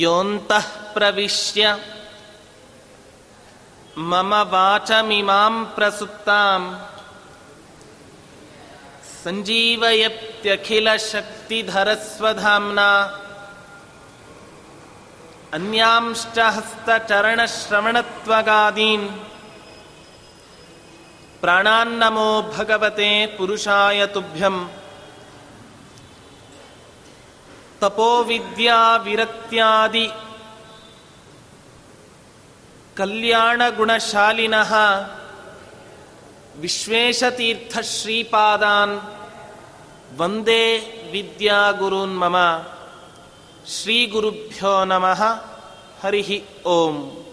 ಯೋಂತಃ ಪ್ರವಿಶ್ಯ ಮಮ ವಾಚಮಿಮಾಂ ಪ್ರಸುಪ್ತಾಂ ಸಂಜೀವಯತ್ಯಖಿಲಶಕ್ತಿಧರಸ್ವಧಾಮ್ನಾ ಅನ್ಯಾಂಶ್ಚ ಹಸ್ತಚರಣಶ್ರವಣತ್ವಗಾದೀನ್ ಪ್ರಾಣಾನ್ನಮೋ ಭಗವತೆ ಪುರುಷಾಯ ತುಭ್ಯಂ ತಪೋವಿದ್ಯಾ ವಿರಕ್ತ್ಯಾದಿ. ವಿಶ್ವೇಶತೀರ್ಥ ಶ್ರೀಪಾದಾನ್ ವಂದೇ ವಿದ್ಯಾಗುರುನ್ ಮಮ. ಶ್ರೀ ಗುರುಭ್ಯೋ ನಮಃ. ಹರಿ ಓಂ.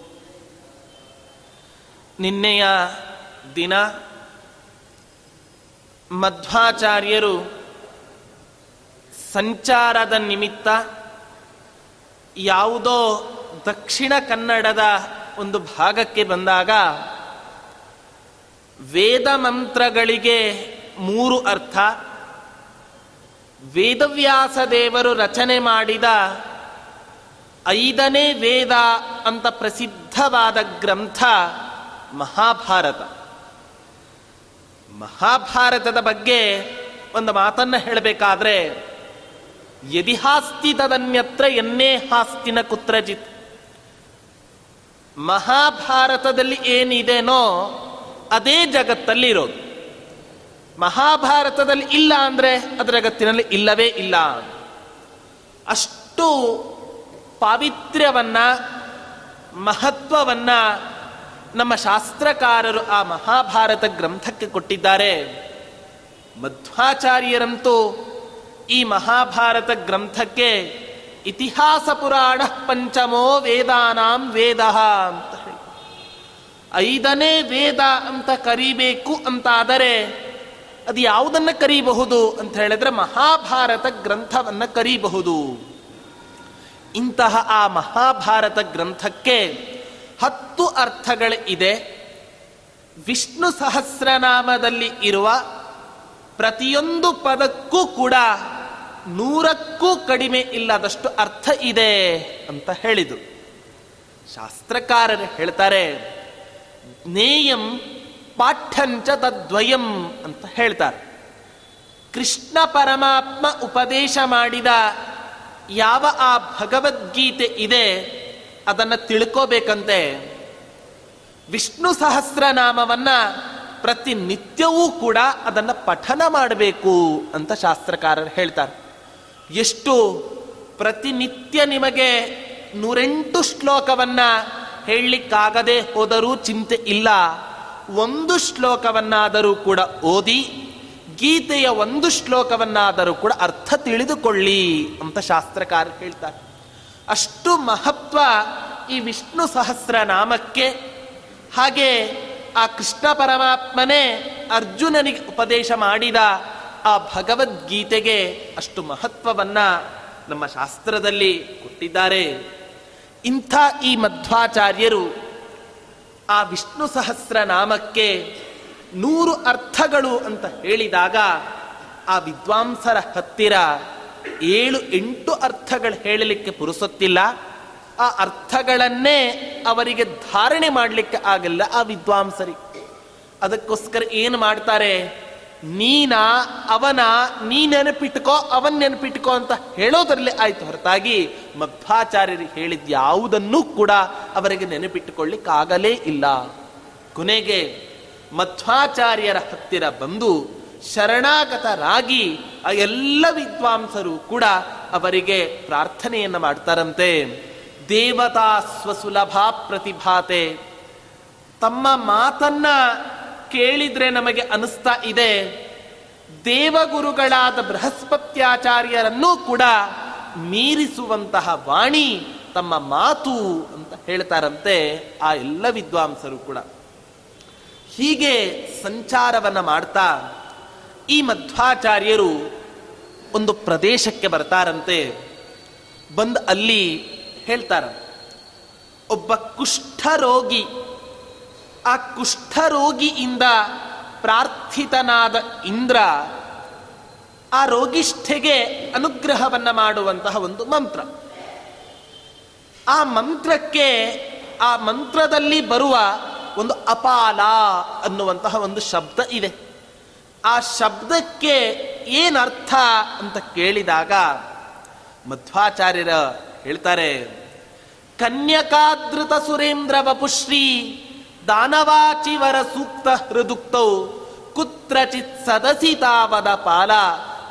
ನಿನ್ನೆಯ ದಿನ ಮಧ್ವಾಚಾರ್ಯರು ಸಂಚಾರದ ನಿಮಿತ್ತ ಯಾವುದೋ ದಕ್ಷಿಣ ಕನ್ನಡದ ಒಂದು ಭಾಗಕ್ಕೆ ಬಂದಾಗ ವೇದ ಮಂತ್ರಗಳಿಗೆ ಮೂರು ಅರ್ಥ. ವೇದವ್ಯಾಸ ದೇವರು ರಚನೆ ಮಾಡಿದ ಐದನೇ ವೇದ ಅಂತ ಪ್ರಸಿದ್ಧವಾದ ಗ್ರಂಥ ಮಹಾಭಾರತ. ಮಹಾಭಾರತದ ಬಗ್ಗೆ ಒಂದು ಮಾತನ್ನ ಹೇಳಬೇಕಾದ್ರೆ ಯದಿಹಾಸ್ತಿ ತದನ್ಯತ್ರ ಎನ್ನೇ ಹಾಸ್ತಿನ ಕುತ್ರಜಿತ್? ಮಹಾಭಾರತದಲ್ಲಿ ಏನಿದೆನೋ ಅದೇ ಜಗತ್ತಲ್ಲಿ ಇರೋದು ಮಹಾಭಾರತದಲ್ಲಿ ಇಲ್ಲ ಅಂದ್ರೆ ಅದರ ಜಗತ್ತಿನಲ್ಲಿ ಇಲ್ಲವೇ ಇಲ್ಲ. ಅಷ್ಟು ಪಾವಿತ್ರ್ಯವನ್ನ, ಮಹತ್ವವನ್ನ ನಮ್ಮ ಶಾಸ್ತ್ರಕಾರರು ಆ ಮಹಾಭಾರತ ಗ್ರಂಥಕ್ಕೆ ಕೊಟ್ಟಿದ್ದಾರೆ. ಮಧ್ವಾಚಾರ್ಯರಂತೂ ಈ ಮಹಾಭಾರತ ಗ್ರಂಥಕ್ಕೆ ಇತಿಹಾಸ ಪುರಾಣ ಪಂಚಮೋ ವೇದಾನಾಂ ವೇದ ಅಂತ ಹೇಳಿ. ಐದನೇ ವೇದ ಅಂತ ಕರಿಬೇಕು ಅಂತಾದರೆ ಅದು ಯಾವುದನ್ನು ಕರೀಬಹುದು ಅಂತ ಹೇಳಿದ್ರೆ ಮಹಾಭಾರತ ಗ್ರಂಥವನ್ನು ಕರೀಬಹುದು. ಇಂತಹ ಆ ಮಹಾಭಾರತ ಗ್ರಂಥಕ್ಕೆ ಹತ್ತು ಅರ್ಥಗಳು ಇದೆ ವಿಷ್ಣು ಸಹಸ್ರನಾಮದಲ್ಲಿ ಇರುವ ಪ್ರತಿಯೊಂದು ಪದಕ್ಕೂ ಕೂಡ ನೂರಕ್ಕೂ ಕಡಿಮೆ ಇಲ್ಲದಷ್ಟು ಅರ್ಥ ಇದೆ ಅಂತ ಹೇಳಿದರು. ಶಾಸ್ತ್ರಕಾರರು ಹೇಳ್ತಾರೆ ನೇಯಂ ಪಾಠಂಚ ತದ್ವಯಂ ಅಂತ ಹೇಳ್ತಾರೆ. ಕೃಷ್ಣ ಪರಮಾತ್ಮ ಉಪದೇಶ ಮಾಡಿದ ಯಾವ ಆ ಭಗವದ್ಗೀತೆ ಇದೆ ಅದನ್ನು ತಿಳ್ಕೋಬೇಕಂತೆ. ವಿಷ್ಣು ಸಹಸ್ರನಾಮವನ್ನ ಪ್ರತಿನಿತ್ಯವೂ ಕೂಡ ಅದನ್ನು ಪಠನ ಮಾಡಬೇಕು ಅಂತ ಶಾಸ್ತ್ರಕಾರರು ಹೇಳ್ತಾರೆ. ಎಷ್ಟು ಪ್ರತಿನಿತ್ಯ ನಿಮಗೆ ನೂರೆಂಟು ಶ್ಲೋಕವನ್ನು ಹೇಳಲಿಕ್ಕಾಗದೆ ಹೋದರೂ ಚಿಂತೆ ಇಲ್ಲ. ಒಂದು ಶ್ಲೋಕವನ್ನಾದರೂ ಕೂಡ ಓದಿ, ಗೀತೆಯ ಒಂದು ಶ್ಲೋಕವನ್ನಾದರೂ ಕೂಡ ಅರ್ಥ ತಿಳಿದುಕೊಳ್ಳಿ ಅಂತ ಶಾಸ್ತ್ರಕಾರ ಹೇಳ್ತಾರೆ. ಅಷ್ಟು ಮಹತ್ವ ಈ ವಿಷ್ಣು ಸಹಸ್ರ ನಾಮಕ್ಕೆ ಹಾಗೆ ಆ ಕೃಷ್ಣ ಪರಮಾತ್ಮನೇ ಅರ್ಜುನನಿಗೆ ಉಪದೇಶ ಮಾಡಿದ ಆ ಭಗವದ್ಗೀತೆಗೆ ಅಷ್ಟು ಮಹತ್ವವನ್ನು ನಮ್ಮ ಶಾಸ್ತ್ರದಲ್ಲಿ ಕೊಟ್ಟಿದ್ದಾರೆ. ಇಂಥ ಈ ಮಧ್ವಾಚಾರ್ಯರು ಆ ವಿಷ್ಣು ಸಹಸ್ರ ನಾಮಕ್ಕೆ ನೂರು ಅರ್ಥಗಳು ಅಂತ ಹೇಳಿದಾಗ ಆ ವಿದ್ವಾಂಸರ ಹತ್ತಿರ ಏಳು ಎಂಟು ಅರ್ಥಗಳು ಹೇಳಲಿಕ್ಕೆ ಪುರುಸೊತ್ತಿಲ್ಲ. ಆ ಅರ್ಥಗಳನ್ನೇ ಅವರಿಗೆ ಧಾರಣೆ ಮಾಡಲಿಕ್ಕೆ ಆಗಲ್ಲ ಆ ವಿದ್ವಾಂಸರಿಗೆ ಅದಕ್ಕೋಸ್ಕರ ಏನು ಮಾಡ್ತಾರೆ? ನೀನ, ಅವನ, ನೀ ನೆನಪಿಟ್ಕೋ, ಅವನ್ ನೆನಪಿಟ್ಕೋ ಅಂತ ಹೇಳೋದ್ರಲ್ಲಿ ಆಯ್ತು. ಹೊರತಾಗಿ ಮಧ್ವಾಚಾರ್ಯರು ಹೇಳಿದ ಯಾವುದನ್ನೂ ಕೂಡ ಅವರಿಗೆ ನೆನಪಿಟ್ಟುಕೊಳ್ಳಿಕ್ಕಾಗಲೇ ಇಲ್ಲ. ಕೊನೆಗೆ ಮಧ್ವಾಚಾರ್ಯರ ಹತ್ತಿರ ಬಂದು ಶರಣಾಗತರಾಗಿ ಆ ಎಲ್ಲ ವಿದ್ವಾಂಸರು ಕೂಡ ಅವರಿಗೆ ಪ್ರಾರ್ಥನೆಯನ್ನು ಮಾಡ್ತಾರಂತೆ. ದೇವತಾ ಸ್ವಸುಲಭ ಪ್ರತಿಭಾತೆ. ತಮ್ಮ ಮಾತನ್ನ ಕೇಳಿದ್ರೆ ನಮಗೆ ಅನಿಸ್ತಾ ಇದೆ. ದೇವಗುರುಗಳಾದ ಬೃಹಸ್ಪತ್ಯಾಚಾರ್ಯರನ್ನೂ ಕೂಡ ಮೀರಿಸುವಂತಹ ವಾಣಿ ತಮ್ಮ ಮಾತು ಅಂತ ಹೇಳ್ತಾರಂತೆ ಆ ಎಲ್ಲ ವಿದ್ವಾಂಸರು ಕೂಡ. ಹೀಗೆ ಸಂಚಾರವನ್ನ ಮಾಡ್ತಾ ಈ ಮಧ್ವಾಚಾರ್ಯರು ಒಂದು ಪ್ರದೇಶಕ್ಕೆ ಬರ್ತಾರಂತೆ. ಬಂದು ಅಲ್ಲಿ ಹೇಳ್ತಾರ, ಒಬ್ಬ ಕುಷ್ಠರೋಗಿ, ಆ ಕುಷ್ಠರೋಗಿಯಿಂದ ಪ್ರಾರ್ಥಿತನಾದ ಇಂದ್ರ ಆ ರೋಗಿಷ್ಠೆಗೆ ಅನುಗ್ರಹವನ್ನು ಮಾಡುವಂತಹ ಒಂದು ಮಂತ್ರ. ಆ ಮಂತ್ರಕ್ಕೆ, ಆ ಮಂತ್ರದಲ್ಲಿ ಬರುವ ಒಂದು ಅಪಾಲ ಅನ್ನುವಂತಹ ಒಂದು ಶಬ್ದ ಇದೆ. ಆ ಶಬ್ದಕ್ಕೆ ಏನರ್ಥ ಅಂತ ಕೇಳಿದಾಗ ಮಧ್ವಾಚಾರ್ಯರ ಹೇಳ್ತಾರೆ, ಕನ್ಯಕಾದೃತ ಸುರೇಂದ್ರ ವಪುಶ್ರೀ, ದಾನವಾಚಿವರ ಸೂಕ್ತ ಹೃದುಕ್ತೌ, ಕುತ್ರಚಿತ್ ಸದಸಿ ತಾವದ ಪಾಲ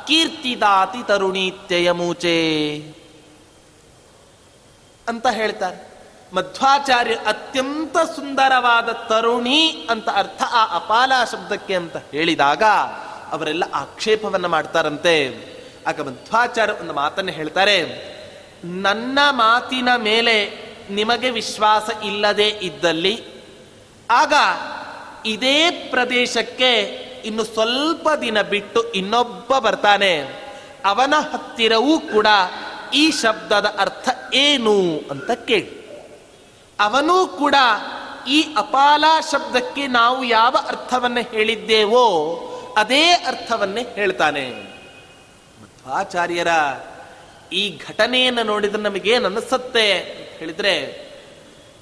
ಕೀರ್ತಿದಾತಿ ತರುಣೀತ್ಯಯ ಮೂಚೆ. ಅಂತ ಹೇಳ್ತಾರೆ. ಮಧ್ವಾಚಾರ್ಯ ಅತ್ಯಂತ ಸುಂದರವಾದ ತರುಣಿ ಅಂತ ಅರ್ಥ ಆ ಅಪಾಲ ಶಬ್ದಕ್ಕೆ ಅಂತ ಹೇಳಿದಾಗ ಅವರೆಲ್ಲ ಆಕ್ಷೇಪವನ್ನು ಮಾಡ್ತಾರಂತೆ. ಆಗ ಮಧ್ವಾಚಾರ್ಯ ಒಂದು ಮಾತನ್ನು ಹೇಳ್ತಾರೆ ನನ್ನ ಮಾತಿನ ಮೇಲೆ ನಿಮಗೆ ವಿಶ್ವಾಸ ಇಲ್ಲದೆ ಇದ್ದಲ್ಲಿ, ಆಗ ಇದೇ ಪ್ರದೇಶಕ್ಕೆ ಇನ್ನು ಸ್ವಲ್ಪ ದಿನ ಬಿಟ್ಟು ಇನ್ನೊಬ್ಬ ಬರ್ತಾನೆ. ಅವನ ಹತ್ತಿರವೂ ಕೂಡ ಈ ಶಬ್ದದ ಅರ್ಥ ಏನು ಅಂತ ಕೇಳಿ. ಅವನೂ ಕೂಡ ಈ ಅಪಾಲ ಶಬ್ದಕ್ಕೆ ನಾವು ಯಾವ ಅರ್ಥವನ್ನು ಹೇಳಿದ್ದೇವೋ, ಅದೇ ಅರ್ಥವನ್ನೇ ಹೇಳ್ತಾನೆ. ಮಧ್ವಾಚಾರ್ಯರ ಈ ಘಟನೆಯನ್ನು ನೋಡಿದ್ರೆ ನಮಗೇನು ಅನಿಸುತ್ತೆ ಹೇಳಿದ್ರೆ,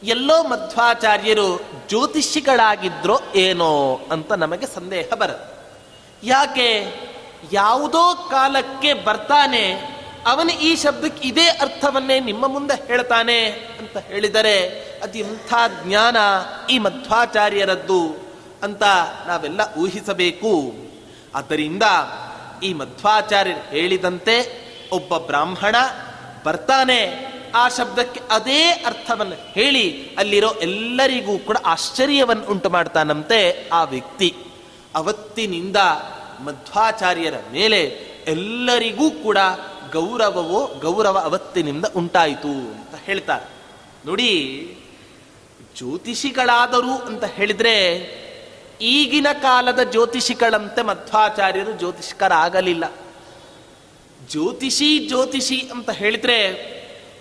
ಎಲ್ಲೋ ಮಧ್ವಾಚಾರ್ಯರು ಜ್ಯೋತಿಷಿಗಳಾಗಿದ್ರೋ ಏನೋ ಅಂತ ನಮಗೆ ಸಂದೇಹ ಬರುತ್ತೆ. ಯಾಕೆ? ಯಾವುದೋ ಕಾಲಕ್ಕೆ ಬರ್ತಾನೆ, ಅವನು ಈ ಶಬ್ದಕ್ಕೆ ಇದೇ ಅರ್ಥವನ್ನೇ ನಿಮ್ಮ ಮುಂದೆ ಹೇಳ್ತಾನೆ ಅಂತ ಹೇಳಿದರೆ ಅದು ಇಂಥ ಜ್ಞಾನ ಈ ಮಧ್ವಾಚಾರ್ಯರದ್ದು ಅಂತ ನಾವೆಲ್ಲ ಊಹಿಸಬೇಕು. ಆದ್ದರಿಂದ ಈ ಮಧ್ವಾಚಾರ್ಯರು ಹೇಳಿದಂತೆ ಒಬ್ಬ ಬ್ರಾಹ್ಮಣ ಬರ್ತಾನೆ, ಆ ಶಬ್ದಕ್ಕೆ ಅದೇ ಅರ್ಥವನ್ನು ಹೇಳಿ ಅಲ್ಲಿರೋ ಎಲ್ಲರಿಗೂ ಕೂಡ ಆಶ್ಚರ್ಯವನ್ನು ಉಂಟು ಮಾಡ್ತಾನಂತೆ ಆ ವ್ಯಕ್ತಿ. ಅವತ್ತಿನಿಂದ ಮಧ್ವಾಚಾರ್ಯರ ಮೇಲೆ ಎಲ್ಲರಿಗೂ ಕೂಡ ಗೌರವವೋ, ಗೌರವ ಅವತ್ತಿನಿಂದ ಉಂಟಾಯಿತು ಅಂತ ಹೇಳ್ತಾರೆ. ನೋಡಿ, ಜ್ಯೋತಿಷಿಗಳಾದರು ಅಂತ ಹೇಳಿದ್ರೆ ಈಗಿನ ಕಾಲದ ಜ್ಯೋತಿಷಿಗಳಂತೆ ಮಧ್ವಾಚಾರ್ಯರು ಜ್ಯೋತಿಷ್ಕರಾಗಲಿಲ್ಲ. ಜ್ಯೋತಿಷಿ ಜ್ಯೋತಿಷಿ ಅಂತ ಹೇಳಿದ್ರೆ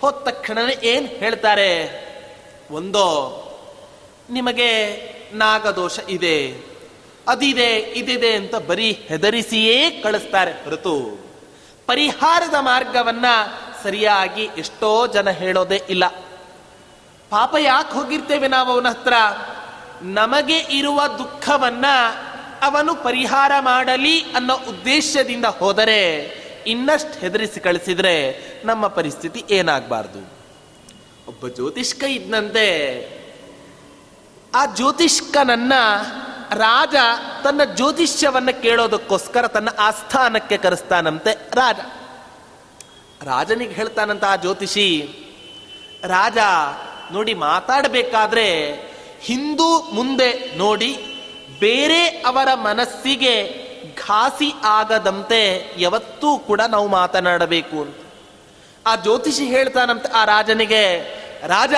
ಹೋದ ತಕ್ಷಣನೇ ಏನು ಹೇಳ್ತಾರೆ? ಒಂದೋ, ನಿಮಗೆ ನಾಗದೋಷ ಇದೆ, ಅದಿದೆ, ಇದಿದೆ ಅಂತ ಬರೀ ಹೆದರಿಸಿಯೇ ಕಳಿಸ್ತಾರೆ ಹೊರತು ಪರಿಹಾರದ ಮಾರ್ಗವನ್ನ ಸರಿಯಾಗಿ ಎಷ್ಟೋ ಜನ ಹೇಳೋದೇ ಇಲ್ಲ. ಪಾಪ ಯಾಕೆ ಹೋಗಿರ್ತೇವೆ ನಾವು ಅವನ ಹತ್ರ? ನಮಗೆ ಇರುವ ದುಃಖವನ್ನ ಅವನು ಪರಿಹಾರ ಮಾಡಲಿ ಅನ್ನೋ ಉದ್ದೇಶದಿಂದ ಹೋದರೆ ಇನ್ನಷ್ಟು ಹೆದರಿಸಿ ಕಳಿಸಿದ್ರೆ ನಮ್ಮ ಪರಿಸ್ಥಿತಿ ಏನಾಗಬಾರ್ದು. ಒಬ್ಬ ಜ್ಯೋತಿಷ್ಕ ಇದ್ದಂತೆ ಆ ಜ್ಯೋತಿಷ್ಕನನ್ನ ರಾಜ ತನ್ನ ಜ್ಯೋತಿಷ್ಯವನ್ನ ಕೇಳೋದಕ್ಕೋಸ್ಕರ ತನ್ನ ಆಸ್ಥಾನಕ್ಕೆ ಕರೆಸ್ತಾನಂತೆ ರಾಜ. ರಾಜನಿಗೆ ಹೇಳ್ತಾನಂತ ಆ ಜ್ಯೋತಿಷಿ, ರಾಜ, ನೋಡಿ ಮಾತಾಡಬೇಕಾದ್ರೆ ಹಿಂದೂ ಮುಂದೆ ನೋಡಿ ಬೇರೆ ಅವರ ಮನಸ್ಸಿಗೆ ಘಾಸಿ ಆಗದಂತೆ ಯಾವತ್ತೂ ಕೂಡ ನಾವು ಮಾತನಾಡಬೇಕು ಅಂತ. ಆ ಜ್ಯೋತಿಷಿ ಹೇಳ್ತಾನಂತೆ ಆ ರಾಜನಿಗೆ, ರಾಜ,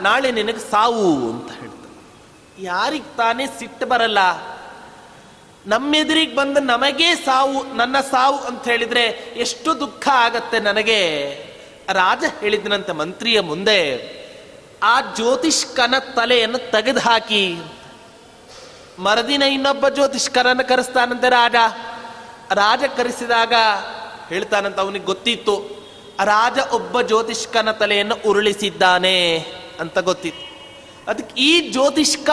ನಾಳೆ ನಿನಗೆ ಸಾವು ಅಂತ ಹೇಳ್ತಾನೆ. ಯಾರಿಗೆ ತಾನೇ ಸಿಟ್ಟು ಬರಲ್ಲ. ನಮ್ಮೆದುರಿಗೆ ಬಂದು ನಮಗೇ ಸಾವು, ನನ್ನ ಸಾವು ಅಂತ ಹೇಳಿದ್ರೆ ಎಷ್ಟು ದುಃಖ ಆಗತ್ತೆ ನನಗೆ? ರಾಜ ಹೇಳಿದನಂತ ಮಂತ್ರಿಯ ಮುಂದೆ, ಆ ಜ್ಯೋತಿಷ್ಕನ ತಲೆಯನ್ನು ತೆಗೆದು ಹಾಕಿ ಮರದಿನ ಇನ್ನೊಬ್ಬ ಜ್ಯೋತಿಷ್ಕರನ್ನು ಕರೆಸ್ತಾನಂತೆ ರಾಜ. ರಾಜ ಕರೆಸಿದಾಗ ಹೇಳ್ತಾನಂತ ಅವನಿಗೆ ಗೊತ್ತಿತ್ತು. ರಾಜ ಒಬ್ಬ ಜ್ಯೋತಿಷ್ಕನ ತಲೆಯನ್ನು ಉರುಳಿಸಿದ್ದಾನೆ ಅಂತ ಗೊತ್ತಿತ್ತು. ಅದಕ್ಕೆ ಈ ಜ್ಯೋತಿಷ್ಕ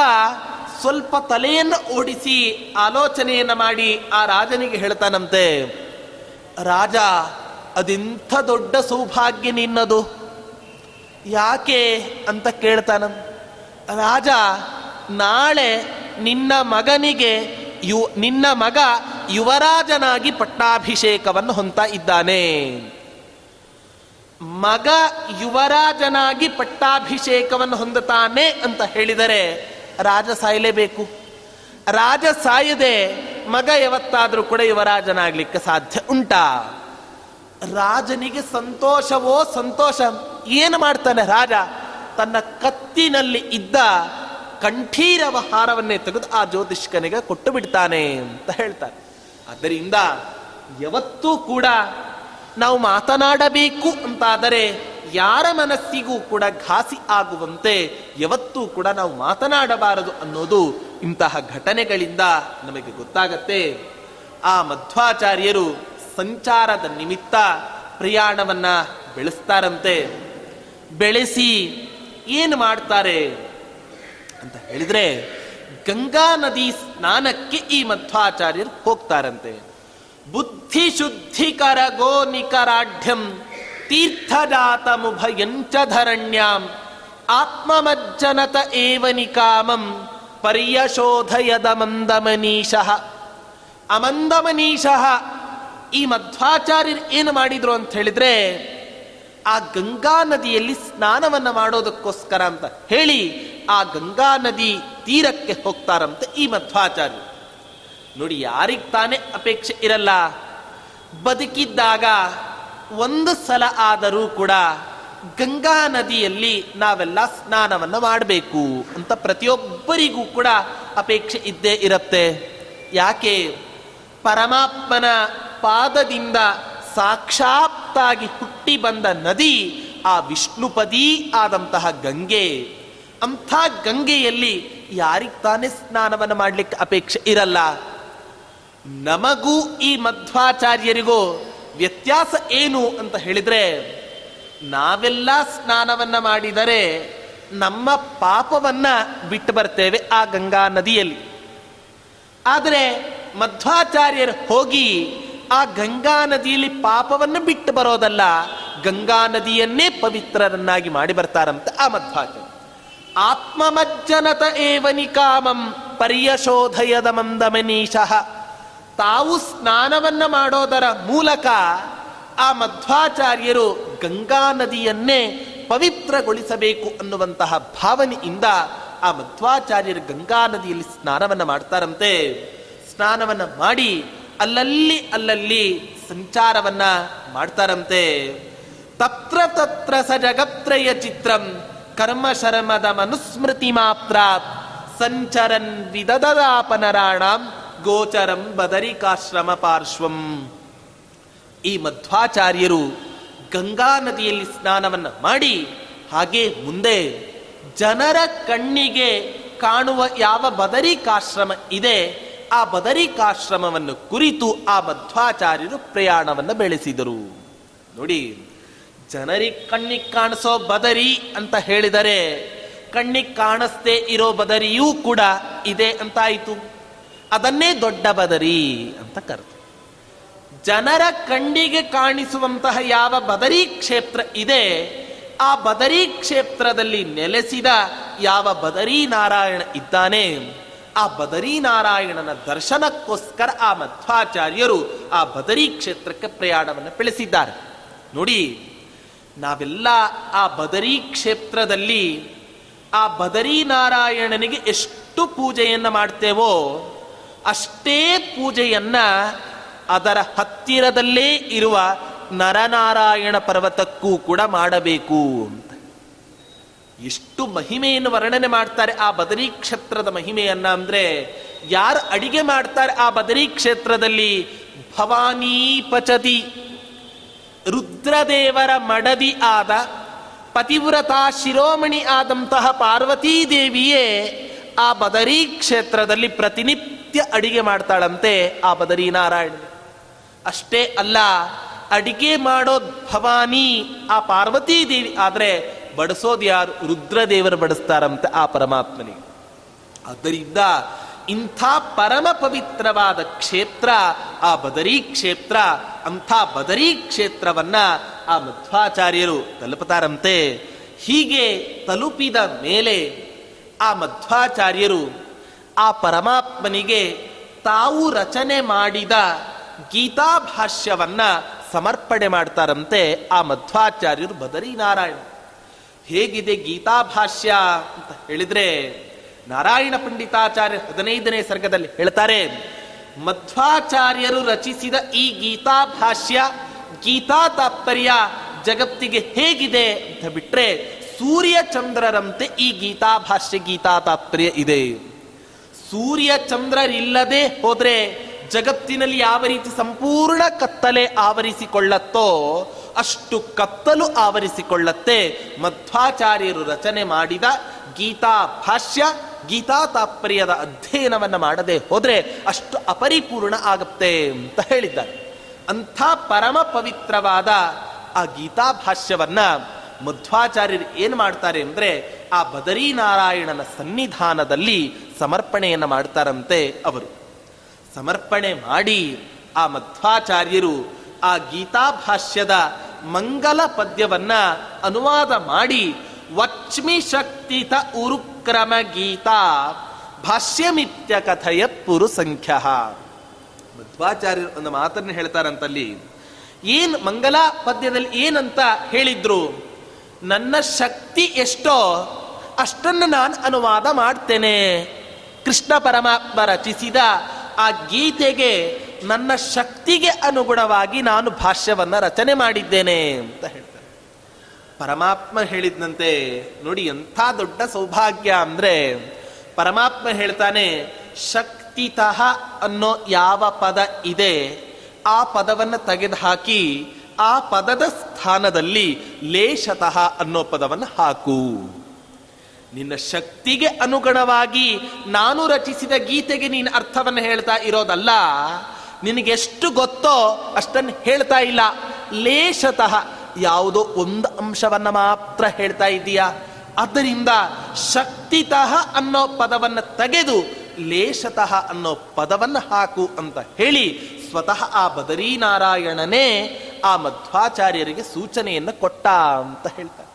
ಸ್ವಲ್ಪ ತಲೆಯನ್ನು ಓಡಿಸಿ ಆಲೋಚನೆಯನ್ನು ಮಾಡಿ ಆ ರಾಜನಿಗೆ ಹೇಳ್ತಾನಂತೆ, ರಾಜ, ಅದೆಂಥ ದೊಡ್ಡ ಸೌಭಾಗ್ಯ ನಿನ್ನದು. ಯಾಕೆ? ಅಂತ ಕೇಳ್ತಾನ ರಾಜ, ನಾಳೆ ನಿನ್ನ ಮಗನಿಗೆ ಯು, ನಿನ್ನ ಮಗ ಯುವರಾಜನಾಗಿ ಪಟ್ಟಾಭಿಷೇಕವನ್ನು ಹೊಂತ ಇದ್ದಾನೆ. ಮಗ ಯುವರಾಜನಾಗಿ ಪಟ್ಟಾಭಿಷೇಕವನ್ನು ಹೊಂದುತ್ತಾನೆ ಅಂತ ಹೇಳಿದರೆ ರಾಜ ಸಾಯಲೇಬೇಕು ರಾಜ ಸಾಯದೆ ಮಗ ಯಾವತ್ತಾದರೂ ಕೂಡ ಯುವರಾಜನಾಗಲಿಕ್ಕೆ ಸಾಧ್ಯ ಉಂಟಾ. ರಾಜನಿಗೆ ಸಂತೋಷವೋ ಸಂತೋಷ ಏನು ಮಾಡ್ತಾನೆ ರಾಜ? ತನ್ನ ಕತ್ತಿನಲ್ಲಿ ಇದ್ದ ಕಂಠೀರವ ಹಾರವನ್ನೇ ತೆಗೆದು ಆ ಜ್ಯೋತಿಷ್ಕನಿಗೆ ಕೊಟ್ಟು ಬಿಡ್ತಾನೆ ಅಂತ ಹೇಳ್ತಾರೆ. ಅದರಿಂದ ಯಾವತ್ತೂ ಕೂಡ ನಾವು ಮಾತನಾಡಬೇಕು ಅಂತಾದರೆ ಯಾರ ಮನಸ್ಸಿಗೂ ಕೂಡ ಘಾಸಿ ಆಗುವಂತೆ ಯಾವತ್ತೂ ಕೂಡ ನಾವು ಮಾತನಾಡಬಾರದು ಅನ್ನೋದು ಇಂತಹ ಘಟನೆಗಳಿಂದ ನಮಗೆ ಗೊತ್ತಾಗತ್ತೆ. ಆ ಮಧ್ವಾಚಾರ್ಯರು ಸಂಚಾರದ ನಿಮಿತ್ತ ಪ್ರಯಾಣವನ್ನ ಬೆಳೆಸ್ತಾರಂತೆ. ಬೆಳೆಸಿ ಏನು ಮಾಡ್ತಾರೆ? ಅಂತ ಹೇಳಿದ್ರೆ ಗಂಗಾ ನದಿ ಸ್ನಾನಕ್ಕೆ ಈ ಮಧ್ವಾಚಾರ್ಯರು ಹೋಗ್ತಾರಂತೆ. ಬುದ್ಧಿ ಶುದ್ಧಿಕರ ಗೋ ನಿಕರಾಢ್ಯಂ ತೀರ್ಥಜಾತ ಮುಭಯಂಚ ಧರಣ್ಯಾಂ ಆತ್ಮಮಜ್ಜನತ ಏವ ನಿಕಾಮಂ ಪರ್ಯಶೋಧಯದ ಮಂದಮನೀಶಃ ಅಮಂದಮನೀಶಃ. ಈ ಮಧ್ವಾಚಾರ್ಯರು ಏನು ಮಾಡಿದ್ರು ಅಂತ ಹೇಳಿದ್ರೆ ಆ ಗಂಗಾ ನದಿಯಲ್ಲಿ ಸ್ನಾನವನ್ನ ಮಾಡೋದಕ್ಕೋಸ್ಕರ ಅಂತ ಹೇಳಿ ಆ ಗಂಗಾ ನದಿ ತೀರಕ್ಕೆ ಹೋಗ್ತಾರಂತೆ ಈ ಮಧ್ವಾಚಾರ್ಯರು. ನೋಡಿ, ಯಾರಿಗೆ ತಾನೇ ಅಪೇಕ್ಷೆ ಇರಲ್ಲ. ಬದುಕಿದ್ದಾಗ ಒಂದು ಸಲ ಆದರೂ ಕೂಡ ಗಂಗಾ ನದಿಯಲ್ಲಿ ನಾವೆಲ್ಲ ಸ್ನಾನವನ್ನು ಮಾಡಬೇಕು ಅಂತ ಪ್ರತಿಯೊಬ್ಬರಿಗೂ ಕೂಡ ಅಪೇಕ್ಷೆ ಇದ್ದೇ ಇರುತ್ತೆ. ಯಾಕೆ? ಪರಮಾತ್ಮನ ಪಾದದಿಂದ ಸಾಕ್ಷಾತ್ತಾಗಿ ಹುಟ್ಟಿ ಬಂದ ನದಿ ಆ ವಿಷ್ಣುಪದಿ ಆದಂತಹ ಗಂಗೆ. ಅಂಥ ಗಂಗೆಯಲ್ಲಿ ಯಾರಿಗೆ ತಾನೇ ಸ್ನಾನವನ್ನು ಮಾಡಲಿಕ್ಕೆ ಅಪೇಕ್ಷೆ ಇರಲ್ಲ? ನಮಗೂ ಈ ಮಧ್ವಾಚಾರ್ಯರಿಗೂ ವ್ಯತ್ಯಾಸ ಏನು ಅಂತ ಹೇಳಿದರೆ, ನಾವೆಲ್ಲ ಸ್ನಾನವನ್ನು ಮಾಡಿದರೆ ನಮ್ಮ ಪಾಪವನ್ನು ಬಿಟ್ಟು ಬರ್ತೇವೆ ಆ ಗಂಗಾ ನದಿಯಲ್ಲಿ. ಆದರೆ ಮಧ್ವಾಚಾರ್ಯರು ಹೋಗಿ ಆ ಗಂಗಾ ನದಿಯಲ್ಲಿ ಪಾಪವನ್ನು ಬಿಟ್ಟು ಬರೋದಲ್ಲ, ಗಂಗಾ ನದಿಯನ್ನೇ ಪವಿತ್ರರನ್ನಾಗಿ ಮಾಡಿ ಬರ್ತಾರಂತೆ ಆ ಮಧ್ವಾಚಾರ್ಯ. ಆತ್ಮಮಜ್ಜನತ ಏವನಿ ಕಾಮಂ ಪರ್ಯಶೋಧಯದ ಮಂದಮನೀಶಃ. ತಾವು ಸ್ನಾನವನ್ನ ಮಾಡೋದರ ಮೂಲಕ ಆ ಮಧ್ವಾಚಾರ್ಯರು ಗಂಗಾ ನದಿಯನ್ನೇ ಪವಿತ್ರಗೊಳಿಸಬೇಕು ಅನ್ನುವಂತಹ ಭಾವನೆಯಿಂದ ಆ ಮಧ್ವಾಚಾರ್ಯರು ಗಂಗಾ ನದಿಯಲ್ಲಿ ಸ್ನಾನವನ್ನ ಮಾಡ್ತಾರಂತೆ. ಸ್ನಾನವನ್ನ ಮಾಡಿ ಅಲ್ಲಲ್ಲಿ ಅಲ್ಲಲ್ಲಿ ಸಂಚಾರವನ್ನ ಮಾಡ್ತಾರಂತೆ. ತತ್ರ ತತ್ರ ಸ ಜಗತ್ರಯ ಚಿತ್ರಂ ಕರ್ಮ ಶರ್ಮದ ಮನುಸ್ಮೃತಿ ಮಾತ್ರ. ಸಂಚರನ್ ವಿದದಾಪನರಾಣಾಂ ಗೋಚರಂ ಬದರಿಕಾಶ್ರಮ ಪಾರ್ಶ್ವಂ. ಈ ಮಧ್ವಾಚಾರ್ಯರು ಗಂಗಾ ನದಿಯಲ್ಲಿ ಸ್ನಾನವನ್ನು ಮಾಡಿ, ಹಾಗೆ ಮುಂದೆ ಜನರ ಕಣ್ಣಿಗೆ ಕಾಣುವ ಯಾವ ಬದರಿಕಾಶ್ರಮ ಇದೆ, ಆ ಬದರಿಕಾಶ್ರಮವನ್ನು ಕುರಿತು ಆ ಮಧ್ವಾಚಾರ್ಯರು ಪ್ರಯಾಣವನ್ನು ಬೆಳೆಸಿದರು. ನೋಡಿ. ಜನರಿಗೆ ಕಣ್ಣಿಗೆ ಕಾಣಿಸೋ ಬದರಿ ಅಂತ ಹೇಳಿದರೆ, ಕಣ್ಣಿಗೆ ಕಾಣಿಸ್ದೇ ಇರೋ ಬದರಿಯೂ ಕೂಡ ಇದೆ ಅಂತ ಆಯಿತು ಅದನ್ನೇ ದೊಡ್ಡ ಬದರಿ ಅಂತ ಕರೆದು ಜನರ ಕಣ್ಣಿಗೆ ಕಾಣಿಸುವಂತಹ ಯಾವ ಬದರಿ ಕ್ಷೇತ್ರ ಇದೆ, ಆ ಬದರಿ ಕ್ಷೇತ್ರದಲ್ಲಿ ನೆಲೆಸಿದ ಯಾವ ಬದರಿ ನಾರಾಯಣ ಇದ್ದಾನೆ, ಆ ಬದರಿ ನಾರಾಯಣನ ದರ್ಶನಕ್ಕೋಸ್ಕರ ಆ ಮಧ್ವಾಚಾರ್ಯರು ಆ ಬದರಿ ಕ್ಷೇತ್ರಕ್ಕೆ ಪ್ರಯಾಣವನ್ನು ಬೆಳೆಸಿದ್ದಾರೆ. ನೋಡಿ ನಾವೆಲ್ಲ ಆ ಬದರಿ ಕ್ಷೇತ್ರದಲ್ಲಿ ಆ ಬದರಿ ನಾರಾಯಣನಿಗೆ ಎಷ್ಟು ಪೂಜೆಯನ್ನು ಮಾಡ್ತೇವೋ ಅಷ್ಟೇ ಪೂಜೆಯನ್ನ ಅದರ ಹತ್ತಿರದಲ್ಲೇ ಇರುವ ನರನಾರಾಯಣ ಪರ್ವತಕ್ಕೂ ಕೂಡ ಮಾಡಬೇಕು ಅಂತ. ಎಷ್ಟು ಮಹಿಮೆಯನ್ನು ವರ್ಣನೆ ಮಾಡ್ತಾರೆ ಆ ಬದರಿ ಕ್ಷೇತ್ರದ ಮಹಿಮೆಯನ್ನ ಅಂದ್ರೆ ಯಾರು ಅಡಿಗೆ ಮಾಡ್ತಾರೆ ಆ ಬದರಿ ಕ್ಷೇತ್ರದಲ್ಲಿ ಭವಾನಿ ಪಚತಿ. ರುದ್ರದೇವರ ಮಡದಿ ಆದ ಪತಿವ್ರತ ಶಿರೋಮಣಿ ಆದಂತಹ ಪಾರ್ವತೀ ದೇವಿಯೇ ಆ ಬದರಿ ಕ್ಷೇತ್ರದಲ್ಲಿ ಪ್ರತಿನಿತ್ಯ ಅಡಿಗೆ ಮಾಡ್ತಾಳಂತೆ ಆ ಬದರಿ ನಾರಾಯಣ ಅಷ್ಟೇ ಅಲ್ಲ, ಅಡಿಗೆ ಮಾಡೋದ್ ಭವಾನಿ ಆ ಪಾರ್ವತೀ ದೇವಿ ಆದರೆ ಬಡಿಸೋದು ಯಾರು ರುದ್ರದೇವರು ಬಡಿಸ್ತಾರಂತೆ ಆ ಪರಮಾತ್ಮನಿಗೆ. ಆದ್ದರಿಂದ ಇಂಥ ಪರಮ ಪವಿತ್ರವಾದ ಕ್ಷೇತ್ರ, ಆ ಬದರಿ ಕ್ಷೇತ್ರ, ಅಂಥ ಬದರಿ ಕ್ಷೇತ್ರವನ್ನ ಆ ಮಧ್ವಾಚಾರ್ಯರು ತಲುಪುತ್ತಾರಂತೆ. ಹೀಗೆ ತಲುಪಿದ ಮೇಲೆ ಆ ಮಧ್ವಾಚಾರ್ಯರು ಆ ಪರಮಾತ್ಮನಿಗೆ ತಾವು ರಚನೆ ಮಾಡಿದ ಗೀತಾ ಭಾಷ್ಯವನ್ನ ಸಮರ್ಪಣೆ ಮಾಡ್ತಾರಂತೆ ಆ ಮಧ್ವಾಚಾರ್ಯರು ಬದರಿ ನಾರಾಯಣ. ಹೇಗಿದೆ ಗೀತಾಭಾಷ್ಯ ಅಂತ ಹೇಳಿದ್ರೆ ನಾರಾಯಣ ಪಂಡಿತಾಚಾರ್ಯ ಹದಿನೈದನೇ ಸರ್ಗದಲ್ಲಿ ಹೇಳ್ತಾರೆ, ಮಧ್ವಾಚಾರ್ಯರು ರಚಿಸಿದ ಈ ಗೀತಾ ಭಾಷ್ಯ, ಗೀತಾ ತಾತ್ಪರ್ಯ ಜಗತ್ತಿಗೆ ಹೇಗಿದೆ ಅಂತ ಬಿಟ್ರೆ ಸೂರ್ಯ ಚಂದ್ರರಂತೆ ಈ ಗೀತಾ ಭಾಷ್ಯ, ಗೀತಾ ತಾತ್ಪರ್ಯ ಇದೆ. ಸೂರ್ಯ ಚಂದ್ರರಿಲ್ಲದೆ ಹೋದ್ರೆ ಜಗತ್ತಿನಲ್ಲಿ ಯಾವ ರೀತಿ ಸಂಪೂರ್ಣ ಕತ್ತಲೆ ಆವರಿಸಿಕೊಳ್ಳತ್ತೋ ಅಷ್ಟು ಕತ್ತಲು ಆವರಿಸಿಕೊಳ್ಳತ್ತೆ ಮಧ್ವಾಚಾರ್ಯರು ರಚನೆ ಮಾಡಿದ ಗೀತಾ ಭಾಷ್ಯ ಗೀತಾ ತಾತ್ಪರ್ಯದ ಅಧ್ಯಯನವನ್ನು ಮಾಡದೆ ಹೋದರೆ ಅಷ್ಟು ಅಪರಿಪೂರ್ಣ ಆಗುತ್ತೆ ಅಂತ ಹೇಳಿದ್ದಾರೆ. ಅಂಥ ಪರಮ ಪವಿತ್ರವಾದ ಆ ಗೀತಾ ಭಾಷ್ಯವನ್ನ ಮಧ್ವಾಚಾರ್ಯರು ಏನು ಮಾಡ್ತಾರೆ ಅಂದರೆ ಆ ಬದರೀನಾರಾಯಣನ ಸನ್ನಿಧಾನದಲ್ಲಿ ಸಮರ್ಪಣೆಯನ್ನು ಮಾಡ್ತಾರಂತೆ ಅವರು. ಸಮರ್ಪಣೆ ಮಾಡಿ ಆ ಮಧ್ವಾಚಾರ್ಯರು ಆ ಗೀತಾ ಭಾಷ್ಯದ ಮಂಗಲ ಪದ್ಯವನ್ನ ಅನುವಾದ ಮಾಡಿ ವಚ್ಮಿ ಶಕ್ತಿತ ಉರುಕ್ರಮ ಗೀತಾ ಭಾಷ್ಯಮಿತ್ಯ ಕಥೆಯ ಪುರು ಸಂಖ್ಯ ಮಧ್ವಾಚಾರ್ಯರು ಒಂದು ಮಾತನ್ನು ಹೇಳ್ತಾರಂತಲ್ಲಿ, ಏನ್ ಮಂಗಲ ಪದ್ಯದಲ್ಲಿ ಏನಂತ ಹೇಳಿದ್ರು? ನನ್ನ ಶಕ್ತಿ ಎಷ್ಟೋ ಅಷ್ಟನ್ನು ನಾನು ಅನುವಾದ ಮಾಡ್ತೇನೆ. ಕೃಷ್ಣ ಪರಮಾತ್ಮ ರಚಿಸಿದ ಆ ಗೀತೆಗೆ ನನ್ನ ಶಕ್ತಿಗೆ ಅನುಗುಣವಾಗಿ ನಾನು ಭಾಷ್ಯವನ್ನ ರಚನೆ ಮಾಡಿದ್ದೇನೆ ಅಂತ ಹೇಳ್ತಾರೆ. ಪರಮಾತ್ಮ ಹೇಳಿದ್ನಂತೆ, ನೋಡಿ ಎಂಥ ದೊಡ್ಡ ಸೌಭಾಗ್ಯ ಅಂದ್ರೆ, ಪರಮಾತ್ಮ ಹೇಳ್ತಾನೆ, ಶಕ್ತಿತಃ ಅನ್ನೋ ಯಾವ ಪದ ಇದೆ, ಆ ಪದವನ್ನು ತೆಗೆದುಹಾಕಿ, ಆ ಪದದ ಸ್ಥಾನದಲ್ಲಿ ಲೇಷತಃ ಅನ್ನೋ ಪದವನ್ನು ಹಾಕು. ನಿನ್ನ ಶಕ್ತಿಗೆ ಅನುಗುಣವಾಗಿ ನಾನು ರಚಿಸಿದ ಗೀತೆಗೆ ನೀನು ಅರ್ಥವನ್ನು ಹೇಳ್ತಾ ಇರೋದಲ್ಲ, ನಿನಗೆಷ್ಟು ಗೊತ್ತೋ ಅಷ್ಟನ್ನು ಹೇಳ್ತಾ ಇಲ್ಲ. ಲೇಷತಃ ಯಾವುದೋ ಒಂದು ಅಂಶವನ್ನು ಮಾತ್ರ ಹೇಳ್ತಾ ಇದ್ದೀಯ. ಆದ್ದರಿಂದ ಶಕ್ತಿತಃ ಅನ್ನೋ ಪದವನ್ನು ತೆಗೆದು ಲೇಷತಃ ಅನ್ನೋ ಪದವನ್ನು ಹಾಕು ಅಂತ ಹೇಳಿ ಸ್ವತಃ ಆ ಬದರೀನಾರಾಯಣನೇ ಆ ಮಧ್ವಾಚಾರ್ಯರಿಗೆ ಸೂಚನೆಯನ್ನು ಕೊಟ್ಟ ಅಂತ ಹೇಳ್ತಾರೆ.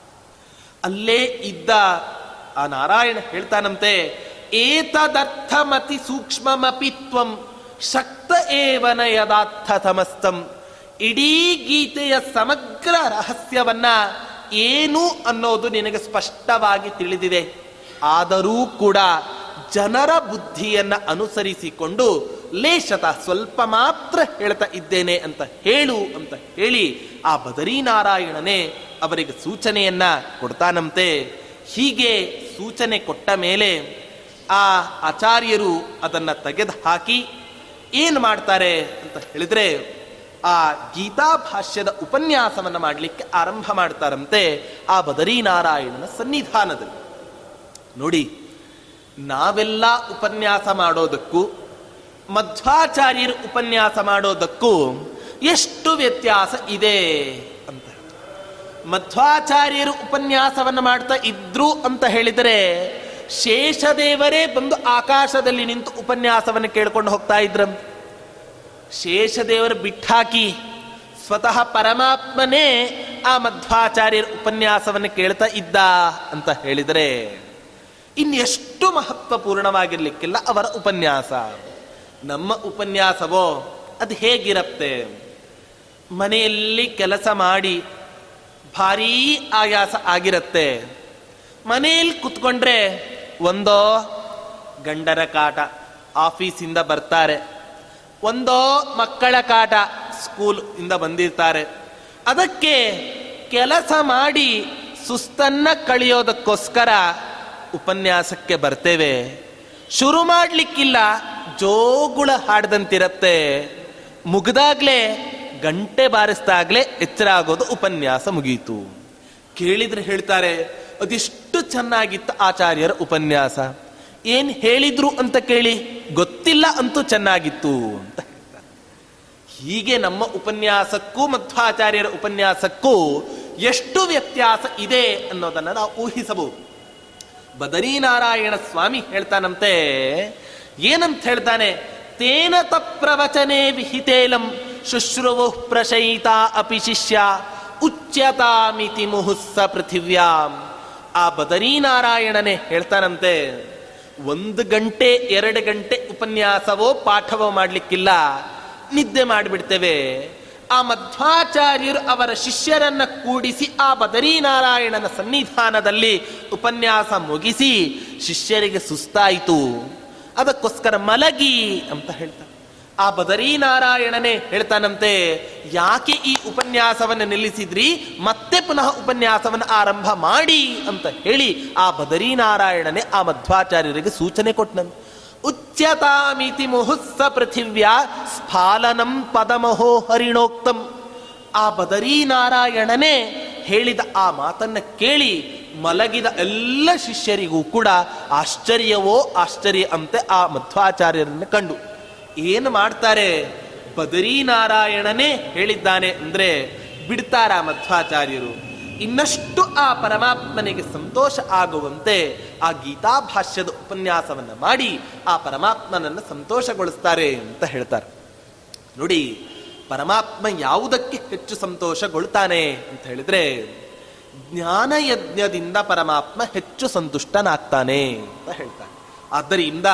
ಅಲ್ಲೇ ಇದ್ದ ಆ ನಾರಾಯಣ ಹೇಳ್ತಾನಂತೆ, ಏತದರ್ಥಮತಿ ಸೂಕ್ಷ್ಮಮಪಿತ್ವಂ ಶಕ್ತ ಏವನ ಯದಾರ್ಥತಮಸ್ತಂ ಇಡೀ ಗೀತೆಯ ಸಮಗ್ರ ರಹಸ್ಯವನ್ನ ಏನು ಅನ್ನೋದು ನಿನಗೆ ಸ್ಪಷ್ಟವಾಗಿ ತಿಳಿದಿದೆ. ಆದರೂ ಕೂಡ ಜನರ ಬುದ್ಧಿಯನ್ನ ಅನುಸರಿಸಿಕೊಂಡು ಲೇಷತ ಸ್ವಲ್ಪ ಮಾತ್ರ ಹೇಳ್ತಾ ಇದ್ದೇನೆ ಅಂತ ಹೇಳು ಅಂತ ಹೇಳಿ ಆ ಬದರೀನಾರಾಯಣನೇ ಅವರಿಗೆ ಸೂಚನೆಯನ್ನ ಕೊಡ್ತಾನಂತೆ. ಹೀಗೆ ಸೂಚನೆ ಕೊಟ್ಟ ಮೇಲೆ ಆ ಆಚಾರ್ಯರು ಅದನ್ನ ತೆಗೆದು ಹಾಕಿ ಏನು ಮಾಡ್ತಾರೆ ಅಂತ ಹೇಳಿದ್ರೆ ಆ ಗೀತಾ ಭಾಷ್ಯದ ಉಪನ್ಯಾಸವನ್ನ ಮಾಡಲಿಕ್ಕೆ ಆರಂಭ ಮಾಡ್ತಾರಂತೆ ಆ ಬದರೀನಾರಾಯಣನ ಸನ್ನಿಧಾನದಲ್ಲಿ. ನೋಡಿ, ನಾವೆಲ್ಲ ಉಪನ್ಯಾಸ ಮಾಡೋದಕ್ಕೂ, ಮಧ್ವಾಚಾರ್ಯರು ಉಪನ್ಯಾಸ ಮಾಡೋದಕ್ಕೂ ಎಷ್ಟು ವ್ಯತ್ಯಾಸ ಇದೆ ಅಂತ ಮಧ್ವಾಚಾರ್ಯರು ಉಪನ್ಯಾಸವನ್ನು ಮಾಡ್ತಾ ಇದ್ರು ಅಂತ ಹೇಳಿದರೆ, ಶೇಷದೇವರೇ ಬಂದು ಆಕಾಶದಲ್ಲಿ ನಿಂತು ಉಪನ್ಯಾಸವನ್ನು ಕೇಳ್ಕೊಂಡು ಹೋಗ್ತಾ ಇದ್ರಂತೆ. ಶೇಷದೇವರು ಬಿಟ್ಟಾಕಿ ಸ್ವತಃ ಪರಮಾತ್ಮನೇ ಆ ಮಧ್ವಾಚಾರ್ಯರ ಉಪನ್ಯಾಸವನ್ನು ಕೇಳ್ತಾ ಇದ್ದ ಅಂತ ಹೇಳಿದರೆ ಇನ್ನೆಷ್ಟು ಮಹತ್ವಪೂರ್ಣವಾಗಿರ್ಲಿಕ್ಕಿಲ್ಲ ಅವರ ಉಪನ್ಯಾಸ. ನಮ್ಮ ಉಪನ್ಯಾಸವೋ ಅದು ಹೇಗಿರತ್ತೆ? ಮನೆಯಲ್ಲಿ ಕೆಲಸ ಮಾಡಿ ಭಾರೀ ಆಯಾಸ ಆಗಿರತ್ತೆ. ಮನೆಯಲ್ಲಿ ಕುತ್ಕೊಂಡ್ರೆ ಒಂದೋ ಗಂಡರ ಕಾಟ, ಆಫೀಸಿಂದ ಬರ್ತಾರೆ. ಒಂದೋ ಮಕ್ಕಳ ಕಾಟ ಸ್ಕೂಲ್ ಇಂದ ಬಂದಿರ್ತಾರೆ. ಅದಕ್ಕೆ ಕೆಲಸ ಮಾಡಿ ಸುಸ್ತನ್ನ ಕಳೆಯೋದಕ್ಕೋಸ್ಕರ ಉಪನ್ಯಾಸಕ್ಕೆ ಬರ್ತೇವೆ. ಶುರು ಮಾಡಲಿಕ್ಕಿಲ್ಲ, ಜೋಗುಳ ಹಾಡ್ದಂತಿರತ್ತೆ. ಮುಗಿದಾಗ್ಲೇ, ಗಂಟೆ ಬಾರಿಸ್ದಾಗ್ಲೇ ಎಚ್ಚರ ಆಗೋದು ಉಪನ್ಯಾಸ ಮುಗೀತು. ಕೇಳಿದ್ರೆ ಹೇಳ್ತಾರೆ, ಅದಿಷ್ಟು ಚೆನ್ನಾಗಿತ್ತು ಆಚಾರ್ಯರ ಉಪನ್ಯಾಸ. ಏನ್ ಹೇಳಿದ್ರು ಅಂತ ಕೇಳಿ ಗೊತ್ತಿಲ್ಲ ಅಂತೂ ಚೆನ್ನಾಗಿತ್ತು ಅಂತ ಹೀಗೆ ನಮ್ಮ ಉಪನ್ಯಾಸಕ್ಕೂ ಮಧ್ವಾಚಾರ್ಯರ ಉಪನ್ಯಾಸಕ್ಕೂ ಎಷ್ಟು ವ್ಯತ್ಯಾಸ ಇದೆ ಅನ್ನೋದನ್ನ ನಾವು ಊಹಿಸಬಹುದು. ಬದರೀನಾರಾಯಣ ಸ್ವಾಮಿ ಹೇಳ್ತಾನಂತೆ, ಏನಂತ ಹೇಳ್ತಾನೆ, ತೇನ ತಪ್ರವಚನೆ ವಿಹಿತೇಲಂ ಶುಶ್ರುವು ಪ್ರಶಯಿತ ಅಪಿ ಶಿಷ್ಯ ಉಚ್ಯತಾಮಿತಿ ಮುಹುಸ್ಸ ಪೃಥಿವ್ಯಾಂ. ಆ ಬದರೀನಾರಾಯಣನೆ ಹೇಳ್ತಾನಂತೆ ಒಂದು ಗಂಟೆ, ಎರಡು ಗಂಟೆ ಉಪನ್ಯಾಸವೋ, ಪಾಠವೋ ಮಾಡಲಿಕ್ಕಿಲ್ಲ. ನಿದ್ದೆ ಮಾಡಿಬಿಡ್ತೇವೆ. ಆ ಮಧ್ವಾಚಾರ್ಯರು ಅವರ ಶಿಷ್ಯರನ್ನ ಕೂಡಿಸಿ ಆ ಬದರೀನಾರಾಯಣನ ಸನ್ನಿಧಾನದಲ್ಲಿ ಉಪನ್ಯಾಸ ಮುಗಿಸಿ ಶಿಷ್ಯರಿಗೆ ಸುಸ್ತಾಯಿತು. ಅದಕ್ಕೋಸ್ಕರ ಮಲಗಿ ಅಂತ ಹೇಳ್ತಾರೆ. ಆ ಬದರೀನಾರಾಯಣನೇ ಹೇಳ್ತಾನಂತೆ, ಯಾಕೆ ಈ ಉಪನ್ಯಾಸವನ್ನು ನಿಲ್ಲಿಸಿದ್ರಿ? ಮತ್ತೆ ಪುನಃ ಉಪನ್ಯಾಸವನ್ನು ಆರಂಭ ಮಾಡಿ ಅಂತ ಹೇಳಿ ಆ ಬದರೀನಾರಾಯಣನೇ ಆ ಮಧ್ವಾಚಾರ್ಯರಿಗೆ ಸೂಚನೆ ಕೊಟ್ಟನಂತೆ ಉಚ್ಯತಾಮಿತಿ ಮುಹುಸ್ಸ ಪೃಥಿವ್ಯಾ ಸ್ಫಾಲನಂ ಪದಮಹೋ ಹರಿಣೋಕ್ತಂ. ಆ ಬದರೀನಾರಾಯಣನೇ ಹೇಳಿದ ಆ ಮಾತನ್ನ ಕೇಳಿ ಮಲಗಿದ ಎಲ್ಲ ಶಿಷ್ಯರಿಗೂ ಕೂಡ ಆಶ್ಚರ್ಯವೋ ಆಶ್ಚರ್ಯ ಅಂತೆ ಆ ಮಧ್ವಾಚಾರ್ಯರನ್ನು ಕಂಡು. ಏನು ಮಾಡ್ತಾರೆ? ಬದರೀನಾರಾಯಣನೇ ಹೇಳಿದ್ದಾನೆ ಅಂದರೆ ಬಿಡ್ತಾರ ಮಧ್ವಾಚಾರ್ಯರು. ಇನ್ನಷ್ಟು ಆ ಪರಮಾತ್ಮನಿಗೆ ಸಂತೋಷ ಆಗುವಂತೆ ಆ ಗೀತಾಭಾಷ್ಯದ ಭಾಷ್ಯದ ಉಪನ್ಯಾಸವನ್ನ ಮಾಡಿ ಆ ಪರಮಾತ್ಮನನ್ನು ಸಂತೋಷಗೊಳಿಸ್ತಾರೆ ಅಂತ ಹೇಳ್ತಾರೆ. ನೋಡಿ, ಪರಮಾತ್ಮ ಯಾವುದಕ್ಕೆ ಹೆಚ್ಚು ಸಂತೋಷಗೊಳ್ತಾನೆ ಅಂತ ಹೇಳಿದ್ರೆ, ಜ್ಞಾನಯಜ್ಞದಿಂದ ಪರಮಾತ್ಮ ಹೆಚ್ಚು ಸಂತುಷ್ಟನಾಗ್ತಾನೆ ಅಂತ ಹೇಳ್ತಾನೆ ಆದ್ದರಿಂದ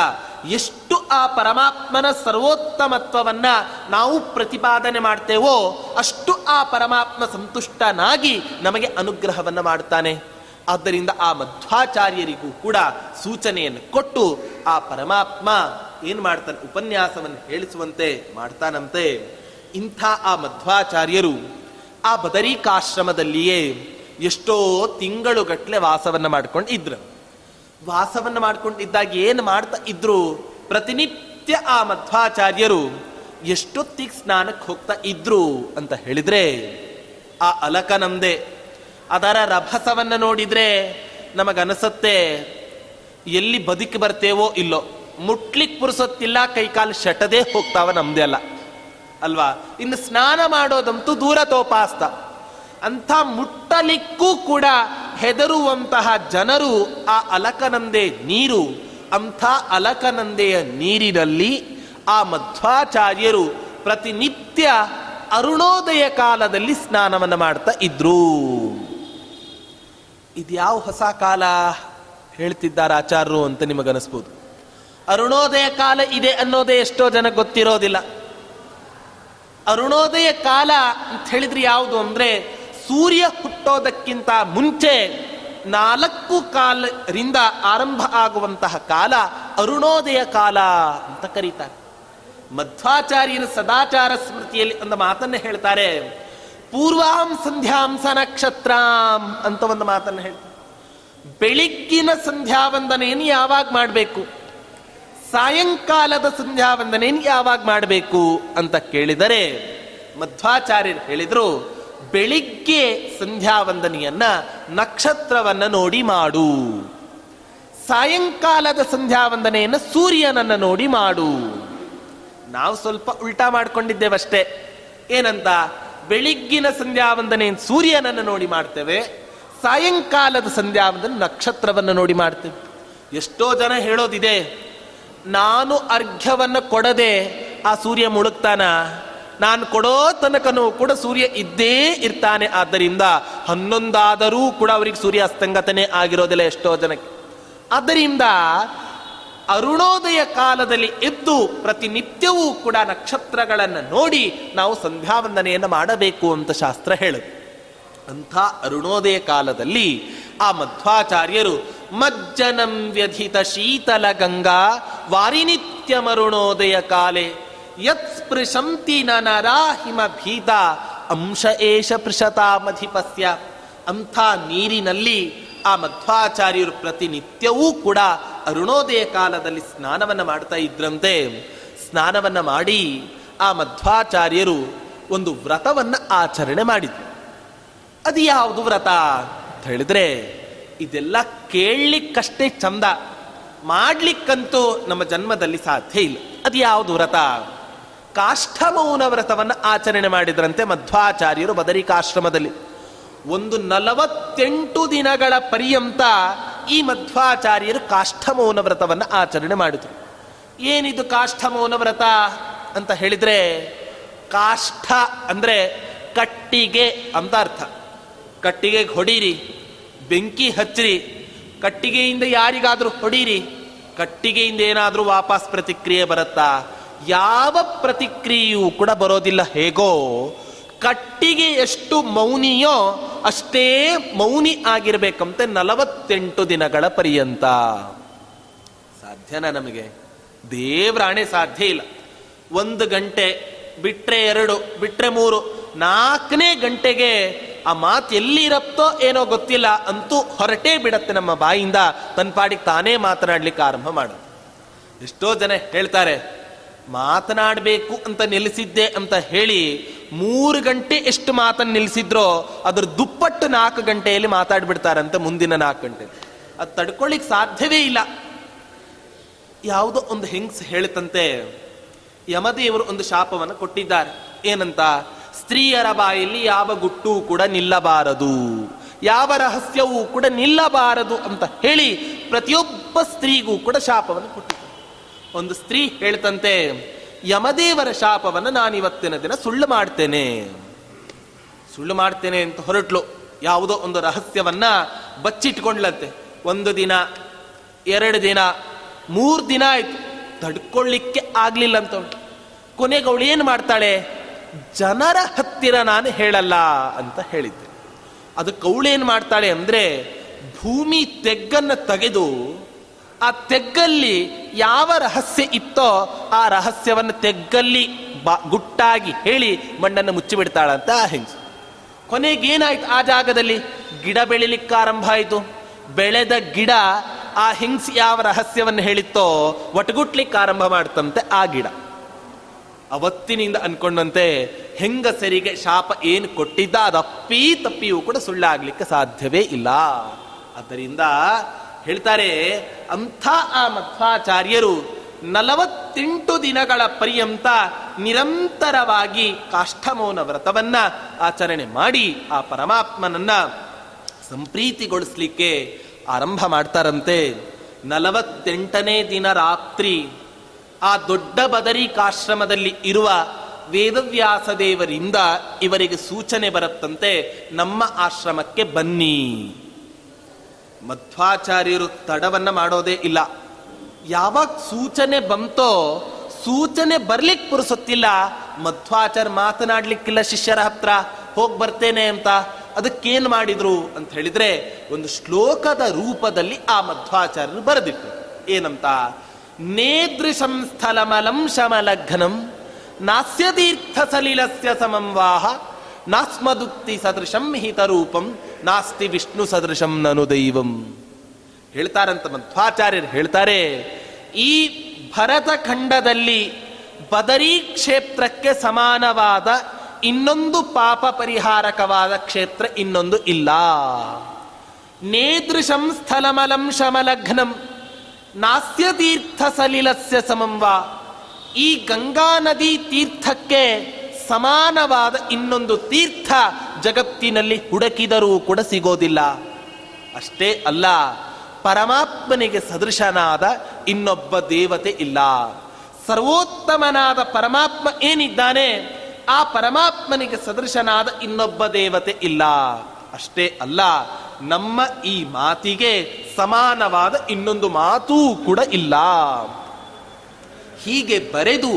ಎಷ್ಟು ಆ ಪರಮಾತ್ಮನ ಸರ್ವೋತ್ತಮತ್ವವನ್ನು ನಾವು ಪ್ರತಿಪಾದನೆ ಮಾಡ್ತೇವೋ ಅಷ್ಟು ಆ ಪರಮಾತ್ಮ ಸಂತುಷ್ಟನಾಗಿ ನಮಗೆ ಅನುಗ್ರಹವನ್ನು ಮಾಡ್ತಾನೆ ಆದ್ದರಿಂದ ಆ ಮಧ್ವಾಚಾರ್ಯರಿಗೂ ಕೂಡ ಸೂಚನೆಯನ್ನು ಕೊಟ್ಟು ಆ ಪರಮಾತ್ಮ ಏನು ಮಾಡ್ತಾನೆ, ಉಪನ್ಯಾಸವನ್ನು ಹೇಳಿಸುವಂತೆ ಮಾಡ್ತಾನಂತೆ. ಇಂಥ ಆ ಮಧ್ವಾಚಾರ್ಯರು ಆ ಬದರಿಕಾಶ್ರಮದಲ್ಲಿಯೇ ಎಷ್ಟೋ ತಿಂಗಳುಗಟ್ಟಲೆ ವಾಸವನ್ನು ಮಾಡ್ಕೊಂಡು ವಾಸವನ್ನ ಮಾಡ್ಕೊಂಡಿದ್ದಾಗ ಏನು ಮಾಡ್ತಾ ಇದ್ರು? ಪ್ರತಿನಿತ್ಯ ಆ ಮಧ್ವಾಚಾರ್ಯರು ಎಷ್ಟೊತ್ತಿಗೆ ಸ್ನಾನಕ್ಕೆ ಹೋಗ್ತಾ ಇದ್ರು ಅಂತ ಹೇಳಿದ್ರೆ, ಆ ಅಲಕನಂದೆ ಅದರ ರಭಸವನ್ನ ನೋಡಿದ್ರೆ ನಮಗನಸತ್ತೆ, ಎಲ್ಲಿ ಬದುಕಿ ಬರ್ತೇವೋ ಇಲ್ಲೋ? ಮುಟ್ಲಿಕ್ ಪುರುಸೊತ್ತಿಲ್ಲ, ಕೈಕಾಲು ಶಟದೇ ಹೋಗ್ತಾವ ನಮ್ದೇ ಅಲ್ಲ. ಅಲ್ವಾ? ಇನ್ನು ಸ್ನಾನ ಮಾಡೋದಂತೂ ದೂರ ತೋಪಾಸ್ತ ಅಂಥ ಮುಟ್ಟಲಿಕ್ಕೂ ಕೂಡ ಹೆದರುವಂತಹ ಜನರು ಆ ಅಲಕನಂದೆ ನೀರು, ಅಂಥ ಅಲಕನಂದೆಯ ನೀರಿನಲ್ಲಿ ಆ ಮಧ್ವಾಚಾರ್ಯರು ಪ್ರತಿನಿತ್ಯ ಅರುಣೋದಯ ಕಾಲದಲ್ಲಿ ಸ್ನಾನವನ್ನು ಮಾಡ್ತಾ ಇದ್ರು. ಇದ್ಯಾವ ಹೊಸ ಕಾಲ ಹೇಳ್ತಿದ್ದಾರೆ ಆಚಾರ್ಯರು ಅಂತ ನಿಮಗನಿಸ್ಬೋದು. ಅರುಣೋದಯ ಕಾಲ ಇದೆ ಅನ್ನೋದೇ ಎಷ್ಟೋ ಜನ ಗೊತ್ತಿರೋದಿಲ್ಲ. ಅರುಣೋದಯ ಕಾಲ ಅಂತ ಹೇಳಿದ್ರೆ ಯಾವುದು ಅಂದ್ರೆ ಸೂರ್ಯ ಹುಟ್ಟೋದಕ್ಕಿಂತ ಮುಂಚೆ ನಾಲ್ಕು ಕಾಲರಿಂದ ಆರಂಭ ಆಗುವಂತಹ ಕಾಲ ಅರುಣೋದಯ ಕಾಲ ಅಂತ ಕರೀತಾರೆ. ಮಧ್ವಾಚಾರ್ಯನ ಸದಾಚಾರ ಸ್ಮೃತಿಯಲ್ಲಿ ಒಂದು ಮಾತನ್ನು ಹೇಳ್ತಾರೆ. ಪೂರ್ವಾಂ ಸಂಧ್ಯಾಂಸ ನಕ್ಷತ್ರಾಂ ಅಂತ ಒಂದು ಮಾತನ್ನು ಹೇಳ್ತಾರೆ. ಬೆಳಿಗ್ಗಿನ ಸಂಧ್ಯಾ ವಂದನೆಯನ್ನು ಯಾವಾಗ ಮಾಡಬೇಕು? ಸಾಯಂಕಾಲದ ಸಂಧ್ಯಾ ವಂದನೆಯನ್ನು ಯಾವಾಗ ಮಾಡಬೇಕು ಅಂತ ಕೇಳಿದರೆ ಮಧ್ವಾಚಾರ್ಯರು ಹೇಳಿದ್ರು ಬೆಳಿಗ್ಗೆ ಸಂಧ್ಯಾ ವಂದನೆಯನ್ನ ನಕ್ಷತ್ರವನ್ನ ನೋಡಿ ಮಾಡು. ಸಾಯಂಕಾಲದ ಸಂಧ್ಯಾ ವಂದನೆಯನ್ನ ಸೂರ್ಯನನ್ನ ನೋಡಿ ಮಾಡು. ನಾವು ಸ್ವಲ್ಪ ಉಲ್ಟಾ ಮಾಡ್ಕೊಂಡಿದ್ದೇವಷ್ಟೇ. ಏನಂತ? ಬೆಳಿಗ್ಗಿನ ಸಂಧ್ಯಾ ವಂದನೆ ಸೂರ್ಯನನ್ನು ನೋಡಿ ಮಾಡ್ತೇವೆ, ಸಾಯಂಕಾಲದ ಸಂಧ್ಯಾ ವಂದನೆ ನಕ್ಷತ್ರವನ್ನು ನೋಡಿ ಮಾಡ್ತೇವೆ. ಎಷ್ಟೋ ಜನ ಹೇಳೋದಿದೆ, ನಾನು ಅರ್ಘ್ಯವನ್ನು ಕೊಡದೆ ಆ ಸೂರ್ಯ ಮುಳುಗ್ತಾನ? ನಾನು ಕೊಡೋ ತನಕನೂ ಕೂಡ ಸೂರ್ಯ ಇದ್ದೇ ಇರ್ತಾನೆ. ಆದ್ದರಿಂದ ಹನ್ನೊಂದಾದರೂ ಕೂಡ ಅವರಿಗೆ ಸೂರ್ಯ ಅಸ್ತಂಗತನೇ ಆಗಿರೋದಿಲ್ಲ ಎಷ್ಟೋ ಜನಕ್ಕೆ. ಆದ್ದರಿಂದ ಅರುಣೋದಯ ಕಾಲದಲ್ಲಿ ಎದ್ದು ಪ್ರತಿನಿತ್ಯವೂ ಕೂಡ ನಕ್ಷತ್ರಗಳನ್ನು ನೋಡಿ ನಾವು ಸಂಧ್ಯಾವಂದನೆಯನ್ನು ಮಾಡಬೇಕು ಅಂತ ಶಾಸ್ತ್ರ ಹೇಳುದು ಅಂಥ ಅರುಣೋದಯ ಕಾಲದಲ್ಲಿ ಆ ಮಧ್ವಾಚಾರ್ಯರು, ಮಜ್ಜನಂ ವ್ಯಧಿತ ಶೀತಲ ಗಂಗಾ, ವಾರಿನಿತ್ಯಮರುಣೋದಯ ಕಾಲೆ ಯತ್ ಸ್ಪೃಶಂತಿ ನರಾಹಿಮ ಭೀತ ಅಂಶ ಏಷ ಪೃಷತಾಮಧಿಪಸ್ಯ ಅಂಥ ನೀರಿನಲ್ಲಿ ಆ ಮಧ್ವಾಚಾರ್ಯರು ಪ್ರತಿನಿತ್ಯವೂ ಕೂಡ ಅರುಣೋದಯ ಕಾಲದಲ್ಲಿ ಸ್ನಾನವನ್ನು ಮಾಡ್ತಾ ಇದ್ರಂತೆ। ಸ್ನಾನವನ್ನು ಮಾಡಿ ಆ ಮಧ್ವಾಚಾರ್ಯರು ಒಂದು ವ್ರತವನ್ನು ಆಚರಣೆ ಮಾಡಿದರು। ಅದು ಯಾವುದು ವ್ರತ ಅಂತ ಹೇಳಿದ್ರೆ, ಇದೆಲ್ಲ ಕೇಳಲಿಕ್ಕಷ್ಟೇ ಚಂದ, ಮಾಡಲಿಕ್ಕಂತೂ ನಮ್ಮ ಜನ್ಮದಲ್ಲಿ ಸಾಧ್ಯ ಇಲ್ಲ. ಅದು ಯಾವುದು ವ್ರತ? ಕಾಷ್ಠಮೌನ ವ್ರತವನ್ನು ಆಚರಣೆ ಮಾಡಿದ್ರಂತೆ ಮಧ್ವಾಚಾರ್ಯರು ಬದರಿಕಾಶ್ರಮದಲ್ಲಿ. ಒಂದು ನಲವತ್ತೆಂಟು ದಿನಗಳ ಪರ್ಯಂತ ಈ ಮಧ್ವಾಚಾರ್ಯರು ಕಾಷ್ಠಮೌನ ವ್ರತವನ್ನು ಆಚರಣೆ ಮಾಡಿದರು. ಏನಿದು ಕಾಷ್ಠಮೌನ ವ್ರತ ಅಂತ ಹೇಳಿದರೆ ಕಾಷ್ಠ ಅಂದರೆ ಕಟ್ಟಿಗೆ ಅಂತ ಅರ್ಥ. ಕಟ್ಟಿಗೆಗೆ ಹೊಡೀರಿ, ಬೆಂಕಿ ಹಚ್ಚಿರಿ, ಕಟ್ಟಿಗೆಯಿಂದ ಯಾರಿಗಾದರೂ ಹೊಡೀರಿ, ಕಟ್ಟಿಗೆಯಿಂದ ಏನಾದರೂ ವಾಪಸ್ ಪ್ರತಿಕ್ರಿಯೆ ಬರುತ್ತಾ? ಯಾವ ಪ್ರತಿಕ್ರಿಯೆಯೂ ಕೂಡ ಬರೋದಿಲ್ಲ. ಹೇಗೋ? ಕಟ್ಟಿಗೆ ಎಷ್ಟು ಮೌನಿಯೋ ಅಷ್ಟೇ ಮೌನಿ ಆಗಿರ್ಬೇಕಂತೆ ನಲವತ್ತೆಂಟು ದಿನಗಳ ಪರ್ಯಂತ. ಸಾಧ್ಯನಾ ನಮಗೆ? ದೇವ್ರಾಣೆ ಸಾಧ್ಯ ಇಲ್ಲ. ಒಂದು ಗಂಟೆ ಬಿಟ್ರೆ ಎರಡು, ಬಿಟ್ರೆ ಮೂರು, ನಾಲ್ಕನೇ ಗಂಟೆಗೆ ಆ ಮಾತು ಎಲ್ಲಿರತ್ತೋ ಏನೋ ಗೊತ್ತಿಲ್ಲ ಅಂತೂ ಹೊರಟೇ ಬಿಡತ್ತೆ ನಮ್ಮ ಬಾಯಿಂದ. ತನ್ನ ಪಾಡಿಗೆ ತಾನೇ ಮಾತನಾಡ್ಲಿಕ್ಕೆ ಆರಂಭ ಮಾಡೋದು. ಎಷ್ಟೋ ಜನ ಹೇಳ್ತಾರೆ ಮಾತನಾಡಬೇಕು ಅಂತ ನಿಲ್ಲಿಸಿದ್ದೆ ಅಂತ ಹೇಳಿ ಮೂರು ಗಂಟೆ ಎಷ್ಟು ಮಾತನ್ನು ನಿಲ್ಲಿಸಿದ್ರೋ ಅದ್ರ ದುಪ್ಪಟ್ಟು ನಾಲ್ಕು ಗಂಟೆಯಲ್ಲಿ ಮಾತಾಡ್ಬಿಡ್ತಾರಂತೆ ಮುಂದಿನ ನಾಲ್ಕು ಗಂಟೆ. ಅದು ತಡ್ಕೊಳ್ಳಿಕ್ ಸಾಧ್ಯವೇ ಇಲ್ಲ. ಯಾವುದೋ ಒಂದು ಹೆಂಗ್ಸ್ ಹೇಳ್ತಂತೆ ಯಮದೇವರು ಒಂದು ಶಾಪವನ್ನು ಕೊಟ್ಟಿದ್ದಾರೆ. ಏನಂತ? ಸ್ತ್ರೀಯರ ಬಾಯಲ್ಲಿ ಯಾವ ಗುಟ್ಟು ಕೂಡ ನಿಲ್ಲಬಾರದು, ಯಾವ ರಹಸ್ಯವೂ ಕೂಡ ನಿಲ್ಲಬಾರದು ಅಂತ ಹೇಳಿ ಪ್ರತಿಯೊಬ್ಬ ಸ್ತ್ರೀಗೂ ಕೂಡ ಶಾಪವನ್ನು ಕೊಟ್ಟಿದ್ದಾರೆ. ಒಂದು ಸ್ತ್ರೀ ಹೇಳ್ತಂತೆ, ಯಮದೇವರ ಶಾಪವನ್ನು ನಾನು ಇವತ್ತಿನ ದಿನ ಸುಳ್ಳು ಮಾಡ್ತೇನೆ. ಸುಳ್ಳು ಮಾಡ್ತೇನೆ ಅಂತ ಹೊರಟ್ಲು. ಯಾವುದೋ ಒಂದು ರಹಸ್ಯವನ್ನ ಬಚ್ಚಿಟ್ಕೊಂಡ್ಲಂತೆ. ಒಂದು ದಿನ, ಎರಡು ದಿನ, ಮೂರು ದಿನ ಆಯ್ತು. ತಡ್ಕೊಳ್ಳಿಕ್ಕೆ ಆಗ್ಲಿಲ್ಲ ಅಂತ ಕೊನೆಗೆ ಅವಳು ಏನು ಮಾಡ್ತಾಳೆ? ಜನರ ಹತ್ತಿರ ನಾನು ಹೇಳಲ್ಲ ಅಂತ ಹೇಳಿದ್ದೆ ಅದಕ್ಕೆ ಅವಳೇನು ಮಾಡ್ತಾಳೆ ಅಂದ್ರೆ, ಭೂಮಿ ತೆಗ್ಗನ್ನು ತೆಗೆದು, ಆ ತೆಗ್ಗಲ್ಲಿ ಯಾವ ರಹಸ್ಯ ಇತ್ತೋ ಆ ರಹಸ್ಯವನ್ನು ತೆಗ್ಗಲ್ಲಿ ಗುಟ್ಟಾಗಿ ಹೇಳಿ ಮಣ್ಣನ್ನು ಮುಚ್ಚಿಬಿಡ್ತಾಳಂತ ಹೆಂಗಸು ಕೊನೆಗೇನಾಯ್ತು ಆ ಜಾಗದಲ್ಲಿ? ಗಿಡ ಬೆಳಿಲಿಕ್ಕೆ ಆರಂಭ ಆಯಿತು. ಬೆಳೆದ ಗಿಡ ಆ ಹಿಂಗ್ಸ್ ಯಾವ ರಹಸ್ಯವನ್ನು ಹೇಳಿತ್ತೋ ಒಟಗುಟ್ಲಿಕ್ಕೆ ಆರಂಭ ಮಾಡ್ತಂತೆ ಆ ಗಿಡ. ಅವತ್ತಿನಿಂದ ಅನ್ಕೊಂಡಂತೆ ಹೆಂಗಸರಿಗೆ ಶಾಪ ಏನು ಕೊಟ್ಟಿದ್ದ ಅದಪ್ಪಿ ತಪ್ಪಿಯೂ ಕೂಡ ಸುಳ್ಳಾಗ್ಲಿಕ್ಕೆ ಸಾಧ್ಯವೇ ಇಲ್ಲ. ಆದ್ದರಿಂದ ಹೇಳ್ತಾರೆ, ಅಂಥ ಆ ಮಧ್ವಾಚಾರ್ಯರು ನಲವತ್ತೆಂಟು ದಿನಗಳ ಪರ್ಯಂತ ನಿರಂತರವಾಗಿ ಕಾಷ್ಠಮೌನ ವ್ರತವನ್ನ ಆಚರಣೆ ಮಾಡಿ ಆ ಪರಮಾತ್ಮನನ್ನ ಸಂಪ್ರೀತಿಗೊಳಿಸ್ಲಿಕ್ಕೆ ಆರಂಭ ಮಾಡ್ತಾರಂತೆ. ನಲವತ್ತೆಂಟನೇ ದಿನ ರಾತ್ರಿ ಆ ದೊಡ್ಡ ಬದರಿಕಾಶ್ರಮದಲ್ಲಿ ಇರುವ ವೇದವ್ಯಾಸ ದೇವರಿಂದ ಇವರಿಗೆ ಸೂಚನೆ ಬರುತ್ತಂತೆ, ನಮ್ಮ ಆಶ್ರಮಕ್ಕೆ ಬನ್ನಿ. ಮಧ್ವಾಚಾರ್ಯರು ತಡವನ್ನ ಮಾಡೋದೇ ಇಲ್ಲ. ಯಾವಾಗ ಸೂಚನೆ ಬಂತೋ, ಸೂಚನೆ ಬರ್ಲಿಕ್ಕೆ ಪುರುಸೊತ್ತಿಲ್ಲ, ಮಧ್ವಾಚಾರ್ಯ ಮಾತನಾಡ್ಲಿಕ್ಕಿಲ್ಲ ಶಿಷ್ಯರ ಹತ್ರ, ಹೋಗಿ ಬರ್ತೇನೆ ಅಂತ. ಅದಕ್ಕೇನು ಮಾಡಿದ್ರು ಅಂತ ಹೇಳಿದ್ರೆ, ಒಂದು ಶ್ಲೋಕದ ರೂಪದಲ್ಲಿ ಆ ಮಧ್ವಾಚಾರ್ಯರು ಬರೆದಿತ್ತು ಏನಂತ? ನೇದೃಶಂ ಸ್ಥಲಮಲಂ ಶಮಲಘ್ನಂ ನಾಸ್ಯ ತೀರ್ಥ ಸಲಿಲಸ್ಯ ಸಮಂವಾಹ ನಾಸ್ಮದುಕ್ತಿ ಸದೃಶಂ ಹಿತರೂಪಂ ನಾಸ್ತಿ ವಿಷ್ಣು ಸದೃಶಂ ನನು ದೈವಂ. ಹೇಳ್ತಾರಂತ ಮಧ್ವಾಚಾರ್ಯರು ಹೇಳ್ತಾರೆ, ಈ ಭರತ ಖಂಡದಲ್ಲಿ ಬದರಿ ಕ್ಷೇತ್ರಕ್ಕೆ ಸಮಾನವಾದ ಇನ್ನೊಂದು ಪಾಪ ಪರಿಹಾರಕವಾದ ಕ್ಷೇತ್ರ ಇನ್ನೊಂದು ಇಲ್ಲ. ನೇದೃಶಂ ಸ್ಥಲಮಲಂ ಶಮಲಘ್ನಂ ನಾಸ್ಯ ತೀರ್ಥ ಸಲಿಲಸ್ಯ ಸಮಂವ ಈ ಗಂಗಾ ನದಿ ತೀರ್ಥಕ್ಕೆ ಸಮಾನವಾದ ಇನ್ನೊಂದು ತೀರ್ಥ ಜಗತ್ತಿನಲ್ಲಿ ಹುಡುಕಿದರೂ ಕೂಡ ಸಿಗೋದಿಲ್ಲ. ಅಷ್ಟೇ ಅಲ್ಲ, ಪರಮಾತ್ಮನಿಗೆ ಸದೃಶನಾದ ಇನ್ನೊಬ್ಬ ದೇವತೆ ಇಲ್ಲ. ಸರ್ವೋತ್ತಮನಾದ ಪರಮಾತ್ಮ ಏನಿದ್ದಾನೆ, ಆ ಪರಮಾತ್ಮನಿಗೆ ಸದೃಶನಾದ ಇನ್ನೊಬ್ಬ ದೇವತೆ ಇಲ್ಲ. ಅಷ್ಟೇ ಅಲ್ಲ, ನಮ್ಮ ಈ ಮಾತಿಗೆ ಸಮಾನವಾದ ಇನ್ನೊಂದು ಮಾತೂ ಕೂಡ ಇಲ್ಲ. ಹೀಗೆ ಬರೆದು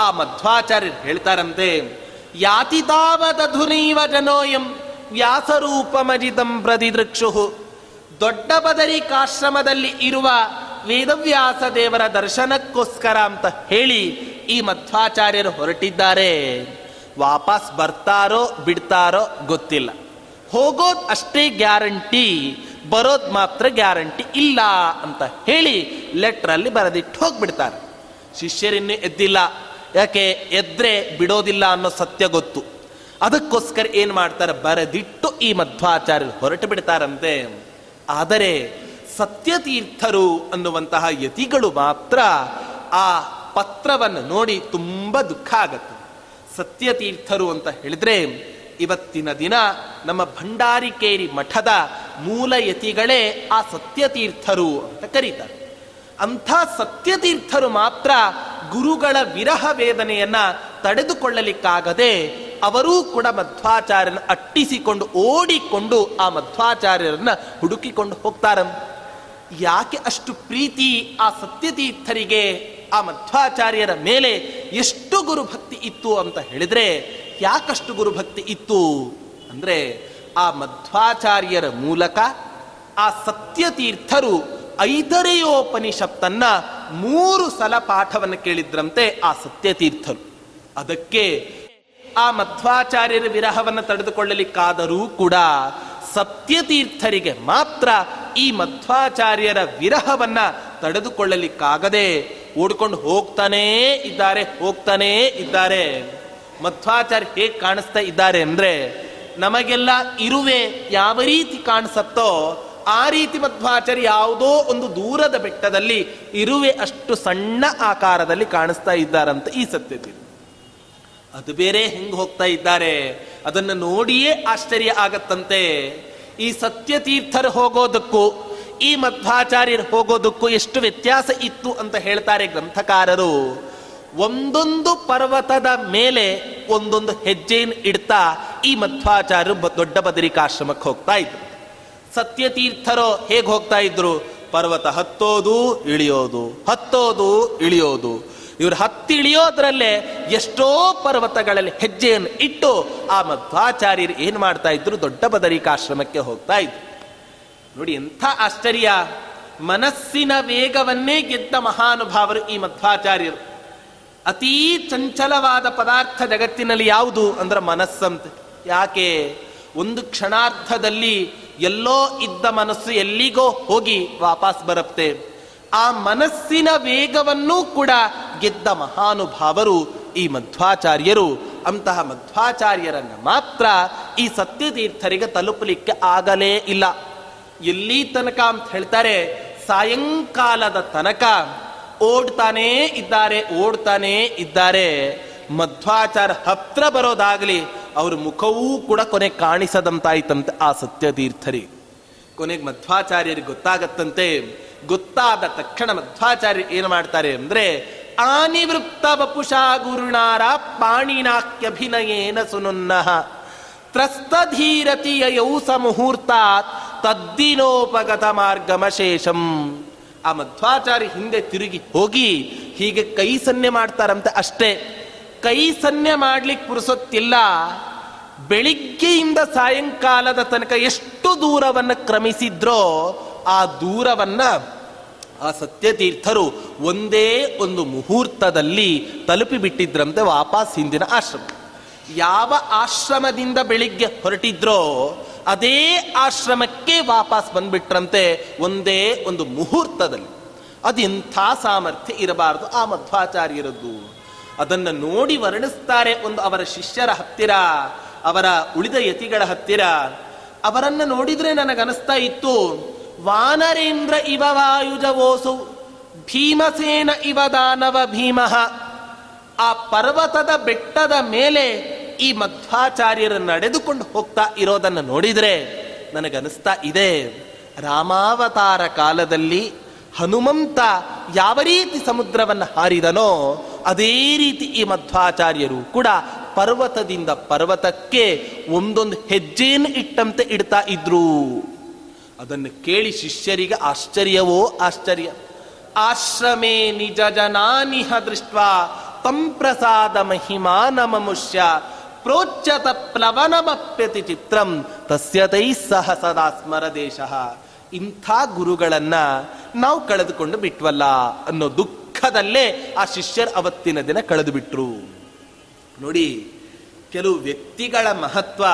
ಆ ಮಧ್ವಾಚಾರ್ಯರು ಹೇಳ್ತಾರಂತೆ ಯಾತಿತಾವದಧುನೈವ ಜನೋಯಂ ವ್ಯಾಸರೂಪಮಜಿತಂ ಪ್ರತಿದೃಕ್ಷು ದೊಡ್ಡ ಬದರಿಕಾಶ್ರಮದಲ್ಲಿ ಇರುವ ವೇದವ್ಯಾಸ ದೇವರ ದರ್ಶನಕ್ಕೋಸ್ಕರ ಅಂತ ಹೇಳಿ ಈ ಮಧ್ವಾಚಾರ್ಯರು ಹೊರಟಿದ್ದಾರೆ. ವಾಪಸ್ ಬರ್ತಾರೋ ಬಿಡ್ತಾರೋ ಗೊತ್ತಿಲ್ಲ. ಹೋಗೋದ್ ಅಷ್ಟೇ ಗ್ಯಾರಂಟಿ, ಬರೋದ್ ಮಾತ್ರ ಗ್ಯಾರಂಟಿ ಇಲ್ಲ ಅಂತ ಹೇಳಿ ಲೆಟ್ರಲ್ಲಿ ಬರೆದಿಟ್ಟು ಹೋಗ್ಬಿಡ್ತಾರೆ. ಶಿಷ್ಯರಿನ್ನೂ ಎದ್ದಿಲ್ಲ. ಯಾಕೆ ಎದ್ರೆ ಬಿಡೋದಿಲ್ಲ ಅನ್ನೋ ಸತ್ಯ ಗೊತ್ತು. ಅದಕ್ಕೋಸ್ಕರ ಏನು ಮಾಡ್ತಾರೆ? ಬರೆದಿಟ್ಟು ಈ ಮಧ್ವಾಚಾರ್ಯರು ಹೊರಟು ಬಿಡ್ತಾರಂತೆ. ಆದರೆ ಸತ್ಯತೀರ್ಥರು ಅನ್ನುವಂತಹ ಯತಿಗಳು ಮಾತ್ರ ಆ ಪತ್ರವನ್ನು ನೋಡಿ ತುಂಬ ದುಃಖ ಆಗತ್ತೆ. ಸತ್ಯತೀರ್ಥರು ಅಂತ ಹೇಳಿದ್ರೆ ಇವತ್ತಿನ ದಿನ ನಮ್ಮ ಭಂಡಾರಿಕೇರಿ ಮಠದ ಮೂಲ ಯತಿಗಳೇ ಆ ಸತ್ಯತೀರ್ಥರು ಅಂತ ಕರೀತಾರೆ. ಅಂಥ ಸತ್ಯತೀರ್ಥರು ಮಾತ್ರ ಗುರುಗಳ ವಿರಹ ವೇದನೆಯನ್ನ ತಡೆದುಕೊಳ್ಳಲಿಕ್ಕಾಗದೆ ಅವರೂ ಕೂಡ ಮಧ್ವಾಚಾರ್ಯನ ಅಟ್ಟಿಸಿಕೊಂಡು ಓಡಿಕೊಂಡು ಆ ಮಧ್ವಾಚಾರ್ಯರನ್ನ ಹುಡುಕಿಕೊಂಡು ಹೋಗ್ತಾರ. ಯಾಕೆ ಅಷ್ಟು ಪ್ರೀತಿ ಆ ಸತ್ಯತೀರ್ಥರಿಗೆ ಆ ಮಧ್ವಾಚಾರ್ಯರ ಮೇಲೆ ಎಷ್ಟು ಗುರುಭಕ್ತಿ ಇತ್ತು ಅಂತ ಹೇಳಿದ್ರೆ ಯಾಕಷ್ಟು ಗುರುಭಕ್ತಿ ಇತ್ತು ಅಂದ್ರೆ ಆ ಮಧ್ವಾಚಾರ್ಯರ ಮೂಲಕ ಆ ಸತ್ಯತೀರ್ಥರು ಐತರೆಯೋಪನಿಷತ್ತನ್ನ ಮೂರು ಸಲ ಪಾಠವನ್ನು ಕೇಳಿದ್ರಂತೆ ಆ ಸತ್ಯತೀರ್ಥರು. ಅದಕ್ಕೆ ಆ ಮಧ್ವಾಚಾರ್ಯರ ವಿರಹವನ್ನು ತಡೆದುಕೊಳ್ಳಲಿಕ್ಕಾದರೂ ಕೂಡ ಸತ್ಯತೀರ್ಥರಿಗೆ ಮಾತ್ರ ಈ ಮಧ್ವಾಚಾರ್ಯರ ವಿರಹವನ್ನ ತಡೆದುಕೊಳ್ಳಲಿಕ್ಕಾಗದೆ ಓಡ್ಕೊಂಡು ಹೋಗ್ತಾನೇ ಇದ್ದಾರೆ ಹೋಗ್ತಾನೇ ಇದ್ದಾರೆ. ಮಧ್ವಾಚಾರ್ಯ ಹೇಗೆ ಕಾಣಿಸ್ತಾ ಇದ್ದಾರೆ ಅಂದ್ರೆ, ನಮಗೆಲ್ಲ ಇರುವೆ ಯಾವ ರೀತಿ ಕಾಣಿಸತ್ತೋ ಆ ರೀತಿ ಮಧ್ವಾಚಾರ್ಯ ಯಾವುದೋ ಒಂದು ದೂರದ ಬೆಟ್ಟದಲ್ಲಿ ಇರುವೆ ಅಷ್ಟು ಸಣ್ಣ ಆಕಾರದಲ್ಲಿ ಕಾಣಿಸ್ತಾ ಇದ್ದಾರಂತ ಈ ಸತ್ಯತೆ. ಅದು ಬೇರೆ ಹೆಂಗೆ ಹೋಗ್ತಾ ಇದ್ದಾರೆ? ಅದನ್ನು ನೋಡಿಯೇ ಆಶ್ಚರ್ಯ ಆಗತ್ತಂತೆ. ಈ ಸತ್ಯತೀರ್ಥರು ಹೋಗೋದಕ್ಕೂ, ಈ ಮಧ್ವಾಚಾರ್ಯರು ಹೋಗೋದಕ್ಕೂ ಎಷ್ಟು ವ್ಯತ್ಯಾಸ ಇತ್ತು ಅಂತ ಹೇಳ್ತಾರೆ ಗ್ರಂಥಕಾರರು. ಒಂದೊಂದು ಪರ್ವತದ ಮೇಲೆ ಒಂದೊಂದು ಹೆಜ್ಜೆಯನ್ನು ಇಡ್ತಾ ಈ ಮಧ್ವಾಚಾರ್ಯರು ದೊಡ್ಡ ಬದರಿಕಾಶ್ರಮಕ್ಕೆ ಹೋಗ್ತಾ ಇದ್ರು. ಸತ್ಯತೀರ್ಥರೋ ಹೇಗೆ ಹೋಗ್ತಾ ಇದ್ರು? ಪರ್ವತ ಹತ್ತೋದು, ಇಳಿಯೋದು. ಹತ್ತೋದು, ಇಳಿಯೋದು. ಇವರು ಹತ್ತಿಳಿಯೋದ್ರಲ್ಲೇ ಎಷ್ಟೋ ಪರ್ವತಗಳಲ್ಲಿ ಹೆಜ್ಜೆಯನ್ನು ಇಟ್ಟು ಆ ಮಧ್ವಾಚಾರ್ಯರು ಏನು ಮಾಡ್ತಾ ಇದ್ರು? ದೊಡ್ಡ ಬದರಿಕಾಶ್ರಮಕ್ಕೆ ಹೋಗ್ತಾ ಇದ್ರು. ನೋಡಿ, ಎಂಥ ಆಶ್ಚರ್ಯ. ಮನಸ್ಸಿನ ವೇಗವನ್ನೇ ಗೆದ್ದ ಮಹಾನುಭಾವರು ಈ ಮಧ್ವಾಚಾರ್ಯರು. ಅತೀ ಚಂಚಲವಾದ ಪದಾರ್ಥ ಜಗತ್ತಿನಲ್ಲಿ ಯಾವುದು? ಅಂದ್ರೆ ಮನಸ್ಸಂತೆ. ಯಾಕೆ? ಒಂದು ಕ್ಷಣಾರ್ಧದಲ್ಲಿ ಎಲ್ಲೋ ಇದ್ದ ಮನಸ್ಸು ಎಲ್ಲಿಗೋ ಹೋಗಿ ವಾಪಸ್ ಬರುತ್ತೆ. ಆ ಮನಸ್ಸಿನ ವೇಗವನ್ನೂ ಕೂಡ ಗೆದ್ದ ಮಹಾನುಭಾವರು ಈ ಮಧ್ವಾಚಾರ್ಯರು. ಅಂತಹ ಮಧ್ವಾಚಾರ್ಯರನ್ನು ಮಾತ್ರ ಈ ಸತ್ಯತೀರ್ಥರಿಗೆ ತಲುಪಲಿಕ್ಕೆ ಆಗಲೇ ಇಲ್ಲ. ಎಲ್ಲಿ ತನಕ ಅಂತ ಹೇಳ್ತಾರೆ, ಸಾಯಂಕಾಲದ ತನಕ ಓಡ್ತಾನೇ ಇದ್ದಾರೆ ಓಡ್ತಾನೇ ಇದ್ದಾರೆ. ಮಧ್ವಾಚಾರ ಹತ್ರ ಬರೋದಾಗ್ಲಿ ಅವ್ರ ಮುಖವೂ ಕೂಡ ಕೊನೆ ಕಾಣಿಸದಂತಾಯ್ತಂತೆ ಆ ಸತ್ಯತೀರ್ಥರಿ ಕೊನೆಗೆ ಮಧ್ವಾಚಾರ್ಯರಿಗೆ ಗೊತ್ತಾಗತ್ತಂತೆ. ಗೊತ್ತಾದ ತಕ್ಷಣ ಮಧ್ವಾಚಾರ್ಯ ಏನು ಮಾಡ್ತಾರೆ ಅಂದರೆ, ಆನಿವೃತ್ತ ವಪುಷಾ ಗುರುಣಾರ ಪಾಣಿನಾಕ್ಯಭಿನಯೇನ ಸುನುನ್ನಃ. ತ್ರಸ್ತಧೀರತಿಯೌ ಮುಹೂರ್ತಾತ್ ತದ್ದಿನೋಪಗತ ಮಾರ್ಗಮಶೇಷಂ ಆ ಮಧ್ವಾಚಾರ್ಯ ಹಿಂದೆ ತಿರುಗಿ ಹೋಗಿ ಹೀಗೆ ಕೈ ಸನ್ನೆ ಮಾಡ್ತಾರಂತೆ ಅಷ್ಟೇ. ಕೈ ಸನ್ನೆ ಮಾಡ್ಲಿಕ್ಕೆ ಪುರುಸೊತ್ತಿಲ್ಲ, ಬೆಳಿಗ್ಗೆಯಿಂದ ಸಾಯಂಕಾಲದ ತನಕ ಎಷ್ಟು ದೂರವನ್ನು ಕ್ರಮಿಸಿದ್ರೋ ಆ ದೂರವನ್ನು ಆ ಸತ್ಯತೀರ್ಥರು ಒಂದೇ ಒಂದು ಮುಹೂರ್ತದಲ್ಲಿ ತಲುಪಿ ಬಿಟ್ಟಿದ್ರಂತೆ ವಾಪಸ್ ಹಿಂದಿನ ಆಶ್ರಮ. ಯಾವ ಆಶ್ರಮದಿಂದ ಬೆಳಿಗ್ಗೆ ಹೊರಟಿದ್ರೋ ಅದೇ ಆಶ್ರಮಕ್ಕೆ ವಾಪಸ್ ಬಂದ್ಬಿಟ್ರಂತೆ ಒಂದೇ ಒಂದು ಮುಹೂರ್ತದಲ್ಲಿ. ಅದೆಂಥ ಸಾಮರ್ಥ್ಯ ಇರಬಾರದು ಆ ಮಧ್ವಾಚಾರ್ಯರದ್ದು. ಅದನ್ನು ನೋಡಿ ವರ್ಣಿಸ್ತಾರೆ ಒಂದು ಅವರ ಶಿಷ್ಯರ ಹತ್ತಿರ, ಅವರ ಉಳಿದ ಯತಿಗಳ ಹತ್ತಿರ. ಅವರನ್ನು ನೋಡಿದ್ರೆ ನನಗನಿಸ್ತಾ ಇತ್ತು, ವಾನರೇಂದ್ರ ಇವ ವಾಯುಜವೋಸು, ಭೀಮಸೇನ ಇವ ದಾನವ ಭೀಮಃ. ಆ ಪರ್ವತದ ಬೆಟ್ಟದ ಮೇಲೆ ಈ ಮಧ್ವಾಚಾರ್ಯರು ನಡೆದುಕೊಂಡು ಹೋಗ್ತಾ ಇರೋದನ್ನು ನೋಡಿದ್ರೆ ನನಗನಿಸ್ತಾ ಇದೆ. ರಾಮಾವತಾರ ಕಾಲದಲ್ಲಿ ಹನುಮಂತ ಯಾವ ರೀತಿ ಸಮುದ್ರವನ್ನು ಹಾರಿದನೋ ಅದೇ ರೀತಿ ಈ ಮಧ್ವಾಚಾರ್ಯರು ಕೂಡ ಪರ್ವತದಿಂದ ಪರ್ವತಕ್ಕೆ ಒಂದೊಂದು ಹೆಜ್ಜೆಯನ್ನು ಇಟ್ಟಂತೆ ಇಡ್ತಾ ಇದ್ರು. ಅದನ್ನು ಕೇಳಿ ಶಿಷ್ಯರಿಗೆ ಆಶ್ಚರ್ಯವೋ ಆಶ್ಚರ್ಯ. ಆಶ್ರಮೇ ನಿಜ ಜನಾನಿಹ ದೃಷ್ಟ ತಂ ಪ್ರಸಾದ ಮಹಿಮಾನ ಮಮುಷ್ಯ ಪ್ರೋಚ್ಯತ ಪ್ಲವನಮಪ್ಯತಿ ಚಿತ್ರಂ ತಸ್ಯತೈ ಸಹ ಸದಾ ಸ್ಮರದೇಶ ಇಂಥ ಗುರುಗಳನ್ನ ನಾವು ಕಳೆದುಕೊಂಡು ಬಿಟ್ವಲ್ಲ ಅನ್ನೋ ದುಃಖದಲ್ಲೇ ಆ ಶಿಷ್ಯರು ಅವತ್ತಿನ ದಿನ ಕಳೆದು ಬಿಟ್ರು ನೋಡಿ, ಕೆಲವು ವ್ಯಕ್ತಿಗಳ ಮಹತ್ವ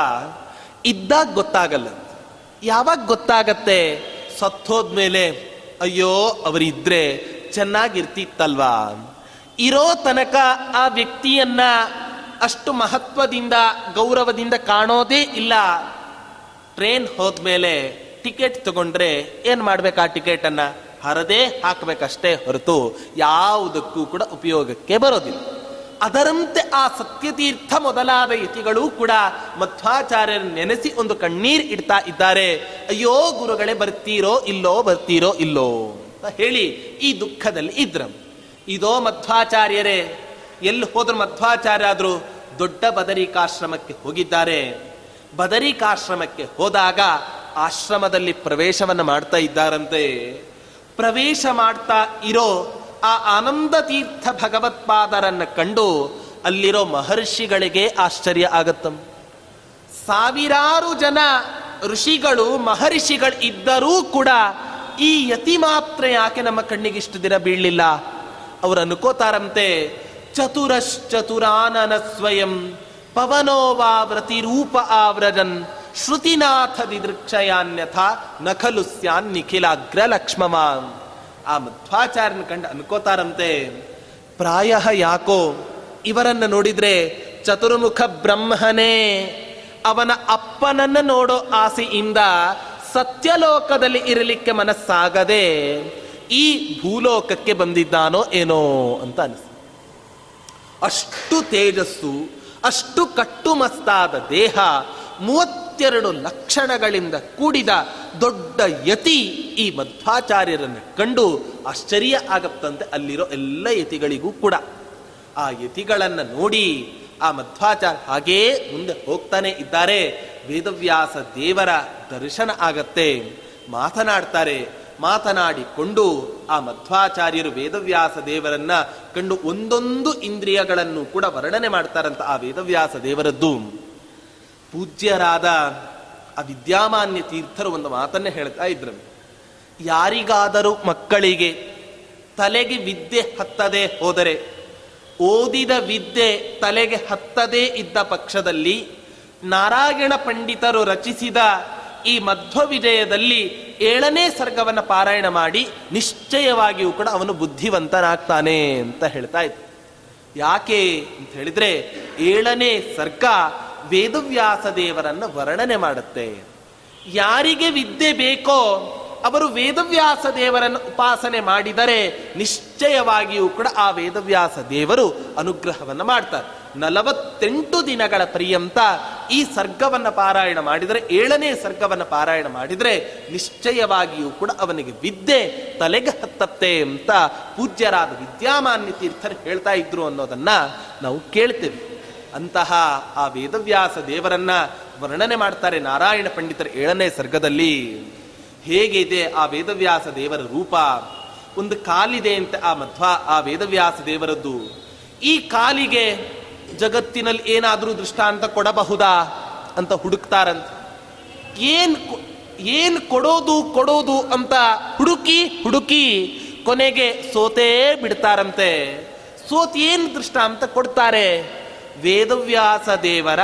ಇದ್ದಾಗ ಗೊತ್ತಾಗಲ್ಲ. ಯಾವಾಗ ಗೊತ್ತಾಗತ್ತೆ? ಸತ್ತೋದ್ಮೇಲೆ, ಅಯ್ಯೋ, ಅವರಿದ್ರೆ ಚೆನ್ನಾಗಿರ್ತಿತ್ತಲ್ವಾ? ಇರೋ ತನಕ ಆ ವ್ಯಕ್ತಿಯನ್ನ ಅಷ್ಟು ಮಹತ್ವದಿಂದ, ಗೌರವದಿಂದ ಕಾಣೋದೇ ಇಲ್ಲ. ಟ್ರೈನ್ ಹೋದ್ಮೇಲೆ ಟಿಕೆಟ್ ತಗೊಂಡ್ರೆ ಏನ್ ಮಾಡ್ಬೇಕು ಆ ಟಿಕೆಟ್ ಅನ್ನ ಹರದೇ ಹಾಕಬೇಕಷ್ಟೇ ಹೊರತು ಯಾವುದಕ್ಕೂ ಕೂಡ ಉಪಯೋಗಕ್ಕೆ ಬರೋದಿಲ್ಲ. ಅದರಂತೆ ಆ ಸತ್ಯತೀರ್ಥ ಮೊದಲಾದ ಯತಿಗಳು ಕೂಡ ಮಧ್ವಾಚಾರ್ಯರ ನೆನೆಸಿ ಒಂದು ಕಣ್ಣೀರ್ ಇಡ್ತಾ ಇದ್ದಾರೆ. ಅಯ್ಯೋ ಗುರುಗಳೇ, ಬರ್ತೀರೋ ಇಲ್ಲೋ ಬರ್ತೀರೋ ಇಲ್ಲೋ ಅಂತ ಹೇಳಿ ಈ ದುಃಖದಲ್ಲಿ ಇದ್ರ. ಇದೋ ಮಧ್ವಾಚಾರ್ಯರೇ, ಎಲ್ಲಿ ಹೋದ್ರು ಮಧ್ವಾಚಾರ್ಯ ಆದರೂ ದೊಡ್ಡ ಬದರಿಕಾಶ್ರಮಕ್ಕೆ ಹೋಗಿದ್ದಾರೆ. ಬದರಿಕಾಶ್ರಮಕ್ಕೆ ಹೋದಾಗ ಆಶ್ರಮದಲ್ಲಿ ಪ್ರವೇಶವನ್ನು ಮಾಡ್ತಾ ಇದ್ದಾರಂತೆ. ಪ್ರವೇಶ ಮಾಡ್ತಾ ಇರೋ ಆ ಆನಂದ ತೀರ್ಥ ಭಗವತ್ಪಾದರನ್ನು ಕಂಡು ಅಲ್ಲಿರೋ ಮಹರ್ಷಿಗಳಿಗೆ ಆಶ್ಚರ್ಯ ಆಗತ್ತಂ. ಸಾವಿರಾರು ಜನ ಋಷಿಗಳು, ಮಹರ್ಷಿಗಳು ಇದ್ದರೂ ಕೂಡ ಈ ಯತಿ ಮಾತ್ರ ಯಾಕೆ ನಮ್ಮ ಕಣ್ಣಿಗೆ ಇಷ್ಟು ದಿನ ಬೀಳಲಿಲ್ಲ? ಅವರು ಅನ್ಕೋತಾರಂತೆ, ಚತುರಶ್ಚತುರಾನನ ಸ್ವಯಂ ಪವನೋವಾ ವ್ರತಿರೂಪ ಆವ್ರಜನ್ ಶ್ರುತಿನಾಥ ದಿದೃಕ್ಷಯಾನ್ಯಥ ನಖಲು ಸ್ಯಾನ್ ನಿಖಿಲಾಗ್ರ ಲಕ್ಷ್ಮಮಾನ್ ಆ ಮಧ್ವಾಚಾರ್ಯನ ಕಂಡು ಅನ್ಕೋತಾರಂತೆ, ಪ್ರಾಯ ಯಾಕೋ, ಇವರನ್ನ ನೋಡಿದ್ರೆ ಚತುರ್ಮುಖ ಬ್ರಹ್ಮನೇ. ಅವನ ಅಪ್ಪನನ್ನ ನೋಡೋ ಆಸೆಯಿಂದ ಸತ್ಯಲೋಕದಲ್ಲಿ ಇರಲಿಕ್ಕೆ ಮನಸ್ಸಾಗದೆ ಈ ಭೂಲೋಕಕ್ಕೆ ಬಂದಿದ್ದಾನೋ ಏನೋ ಅಂತ ಅನಿಸ್ತು. ಅಷ್ಟು ತೇಜಸ್ಸು, ಅಷ್ಟು ಕಟ್ಟುಮಸ್ತಾದ ದೇಹ ಮೂವತ್ತೆರಡು ಲಕ್ಷಣಗಳಿಂದ ಕೂಡಿದ ದೊಡ್ಡ ಯತಿ ಈ ಮಧ್ವಾಚಾರ್ಯರನ್ನು ಕಂಡು ಆಶ್ಚರ್ಯ ಆಗತ್ತಂತೆ ಅಲ್ಲಿರೋ ಎಲ್ಲ ಯತಿಗಳಿಗೂ ಕೂಡ. ಆ ಯತಿಗಳನ್ನು ನೋಡಿ ಆ ಮಧ್ವಾಚಾರ್ಯ ಹಾಗೇ ಮುಂದೆ ಹೋಗ್ತಾನೆ ಇದ್ದಾರೆ. ವೇದವ್ಯಾಸ ದೇವರ ದರ್ಶನ ಆಗತ್ತೆ. ಮಾತನಾಡ್ತಾರೆ. ಮಾತನಾಡಿಕೊಂಡು ಆ ಮಧ್ವಾಚಾರ್ಯರು ವೇದವ್ಯಾಸ ದೇವರನ್ನ ಕಂಡು ಒಂದೊಂದು ಇಂದ್ರಿಯಗಳನ್ನು ಕೂಡ ವರ್ಣನೆ ಮಾಡ್ತಾರಂತ ಆ ವೇದವ್ಯಾಸ ದೇವರದ್ದು. ಪೂಜ್ಯರಾದ ಆ ವಿದ್ಯಾಮಾನ್ಯ ತೀರ್ಥರು ಒಂದು ಮಾತನ್ನೇ ಹೇಳ್ತಾ ಇದ್ರು. ಯಾರಿಗಾದರೂ ಮಕ್ಕಳಿಗೆ ತಲೆಗೆ ವಿದ್ಯೆ ಹತ್ತದೆ ಹೋದರೆ, ಓದಿದ ವಿದ್ಯೆ ತಲೆಗೆ ಹತ್ತದೇ ಇದ್ದ ಪಕ್ಷದಲ್ಲಿ ನಾರಾಯಣ ಪಂಡಿತರು ರಚಿಸಿದ ಈ ಮಧ್ವ ವಿಜಯದಲ್ಲಿ ಏಳನೇ ಸರ್ಗವನ್ನು ಪಾರಾಯಣ ಮಾಡಿ ನಿಶ್ಚಯವಾಗಿಯೂ ಕೂಡ ಅವನು ಬುದ್ಧಿವಂತನಾಗ್ತಾನೆ ಅಂತ ಹೇಳ್ತಾ ಇತ್ತು ಯಾಕೆ ಅಂತ ಹೇಳಿದ್ರೆ, ಏಳನೇ ಸರ್ಗ ವೇದವ್ಯಾಸ ದೇವರನ್ನ ವರ್ಣನೆ ಮಾಡುತ್ತೆ. ಯಾರಿಗೆ ವಿದ್ಯೆ ಬೇಕೋ ಅವರು ವೇದವ್ಯಾಸ ದೇವರನ್ನು ಉಪಾಸನೆ ಮಾಡಿದರೆ ನಿಶ್ಚಯವಾಗಿಯೂ ಕೂಡ ಆ ವೇದವ್ಯಾಸ ದೇವರು ಅನುಗ್ರಹವನ್ನು ಮಾಡ್ತಾರೆ. ನಲವತ್ತೆಂಟು ದಿನಗಳ ಪರ್ಯಂತ ಈ ಸರ್ಗವನ್ನು ಪಾರಾಯಣ ಮಾಡಿದರೆ, ಏಳನೇ ಸರ್ಗವನ್ನು ಪಾರಾಯಣ ಮಾಡಿದರೆ ನಿಶ್ಚಯವಾಗಿಯೂ ಕೂಡ ಅವನಿಗೆ ವಿದ್ಯೆ ತಲೆಗೆ ಹತ್ತತ್ತೆ ಅಂತ ಪೂಜ್ಯರಾದ ವಿದ್ಯಾಮಾನ್ಯ ತೀರ್ಥರು ಹೇಳ್ತಾ ಇದ್ರು ಅನ್ನೋದನ್ನ ನಾವು ಕೇಳ್ತೇವೆ. ಅಂತಹ ಆ ವೇದವ್ಯಾಸ ದೇವರನ್ನ ವರ್ಣನೆ ಮಾಡ್ತಾರೆ ನಾರಾಯಣ ಪಂಡಿತರ ಏಳನೇ ಸರ್ಗದಲ್ಲಿ. ಹೇಗಿದೆ ಆ ವೇದವ್ಯಾಸ ದೇವರ ರೂಪ? ಒಂದು ಕಾಲಿದೆ ಅಂತ ಆ ಮಧ್ವ ಆ ವೇದವ್ಯಾಸ ದೇವರದ್ದು. ಈ ಕಾಲಿಗೆ ಜಗತ್ತಿನಲ್ಲಿ ಏನಾದರೂ ದೃಷ್ಟಾಂತ ಕೊಡಬಹುದಾ ಅಂತ ಹುಡುಕ್ತಾರಂತ. ಏನ್ ಏನ್ ಕೊಡೋದು ಕೊಡೋದು ಅಂತ ಹುಡುಕಿ ಹುಡುಕಿ ಕೊನೆಗೆ ಸೋತೇ ಬಿಡ್ತಾರಂತೆ. ಸೋತ್ ಏನ್ ದೃಷ್ಟಾಂತ ಕೊಡ್ತಾರೆ? ವೇದವ್ಯಾಸ ದೇವರ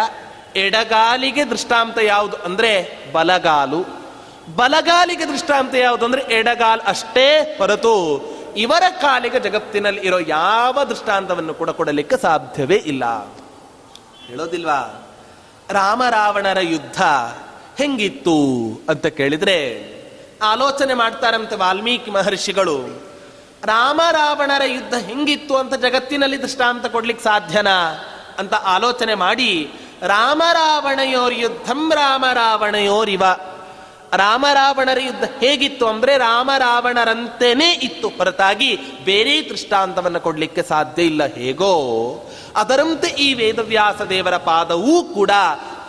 ಎಡಗಾಲಿಗೆ ದೃಷ್ಟಾಂತ ಯಾವುದು ಅಂದರೆ ಬಲಗಾಲು. ಬಲಗಾಲಿಗೆ ದೃಷ್ಟಾಂತ ಯಾವುದು ಅಂದರೆ ಎಡಗಾಲ್ ಅಷ್ಟೇ ಹೊರತು ಇವರ ಕಾಲಿಗೆ ಜಗತ್ತಿನಲ್ಲಿ ಇರೋ ಯಾವ ದೃಷ್ಟಾಂತವನ್ನು ಕೂಡ ಕೊಡಲಿಕ್ಕೆ ಸಾಧ್ಯವೇ ಇಲ್ಲ. ಹೇಳೋದಿಲ್ವಾ? ರಾಮರಾವಣರ ಯುದ್ಧ ಹೆಂಗಿತ್ತು ಅಂತ ಕೇಳಿದರೆ ಆಲೋಚನೆ ಮಾಡ್ತಾರಂತೆ ವಾಲ್ಮೀಕಿ ಮಹರ್ಷಿಗಳು. ರಾಮರಾವಣರ ಯುದ್ಧ ಹೆಂಗಿತ್ತು ಅಂತ ಜಗತ್ತಿನಲ್ಲಿ ದೃಷ್ಟಾಂತ ಕೊಡ್ಲಿಕ್ಕೆ ಸಾಧ್ಯನಾ? ಅಂತ ಆಲೋಚನೆ ಮಾಡಿ, ರಾಮರಾವಣಯೋರ್ ಯುದ್ಧಂ ರಾಮರಾವಣಯೋರಿವ. ರಾಮರಾವಣರ ಯುದ್ಧ ಹೇಗಿತ್ತು ಅಂದ್ರೆ ರಾಮರಾವಣರಂತೆನೇ ಇತ್ತು. ಹೊರತಾಗಿ ಬೇರೆ ದೃಷ್ಟಾಂತವನ್ನು ಕೊಡಲಿಕ್ಕೆ ಸಾಧ್ಯ ಇಲ್ಲ. ಹೇಗೋ, ಅದರಂತೆ ಈ ವೇದವ್ಯಾಸ ದೇವರ ಪಾದವೂ ಕೂಡ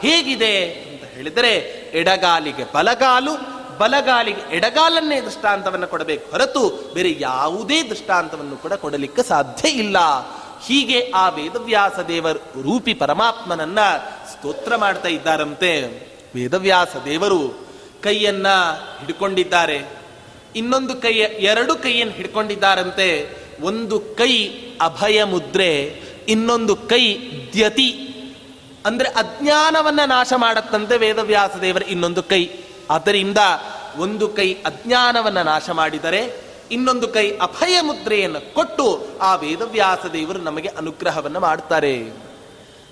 ಹೇಗಿದೆ ಅಂತ ಹೇಳಿದರೆ, ಎಡಗಾಲಿಗೆ ಬಲಗಾಲು, ಬಲಗಾಲಿಗೆ ಎಡಗಾಲನ್ನೇ ದೃಷ್ಟಾಂತವನ್ನು ಕೊಡಬೇಕು ಹೊರತು ಬೇರೆ ಯಾವುದೇ ದೃಷ್ಟಾಂತವನ್ನು ಕೂಡ ಕೊಡಲಿಕ್ಕೆ ಸಾಧ್ಯ ಇಲ್ಲ. ಹೀಗೆ ಆ ವೇದವ್ಯಾಸ ದೇವರ ರೂಪಿ ಪರಮಾತ್ಮನನ್ನ ಸ್ತೋತ್ರ ಮಾಡ್ತಾ ಇದ್ದಾರಂತೆ. ವೇದವ್ಯಾಸ ದೇವರು ಕೈಯನ್ನ ಹಿಡ್ಕೊಂಡಿದ್ದಾರೆ. ಇನ್ನೊಂದು ಕೈಯ ಎರಡು ಕೈಯನ್ನು ಹಿಡ್ಕೊಂಡಿದ್ದಾರಂತೆ. ಒಂದು ಕೈ ಅಭಯ ಮುದ್ರೆ, ಇನ್ನೊಂದು ಕೈ ದ್ಯತಿ. ಅಂದ್ರೆ ಅಜ್ಞಾನವನ್ನ ನಾಶ ಮಾಡತ್ತಂತೆ ವೇದವ್ಯಾಸ ದೇವರ ಇನ್ನೊಂದು ಕೈ. ಆದ್ದರಿಂದ ಒಂದು ಕೈ ಅಜ್ಞಾನವನ್ನ ನಾಶ ಮಾಡಿದರೆ ಇನ್ನೊಂದು ಕೈ ಅಭಯ ಮುದ್ರೆಯನ್ನು ಕೊಟ್ಟು ಆ ವೇದವ್ಯಾಸ ದೇವರು ನಮಗೆ ಅನುಗ್ರಹವನ್ನು ಮಾಡ್ತಾರೆ.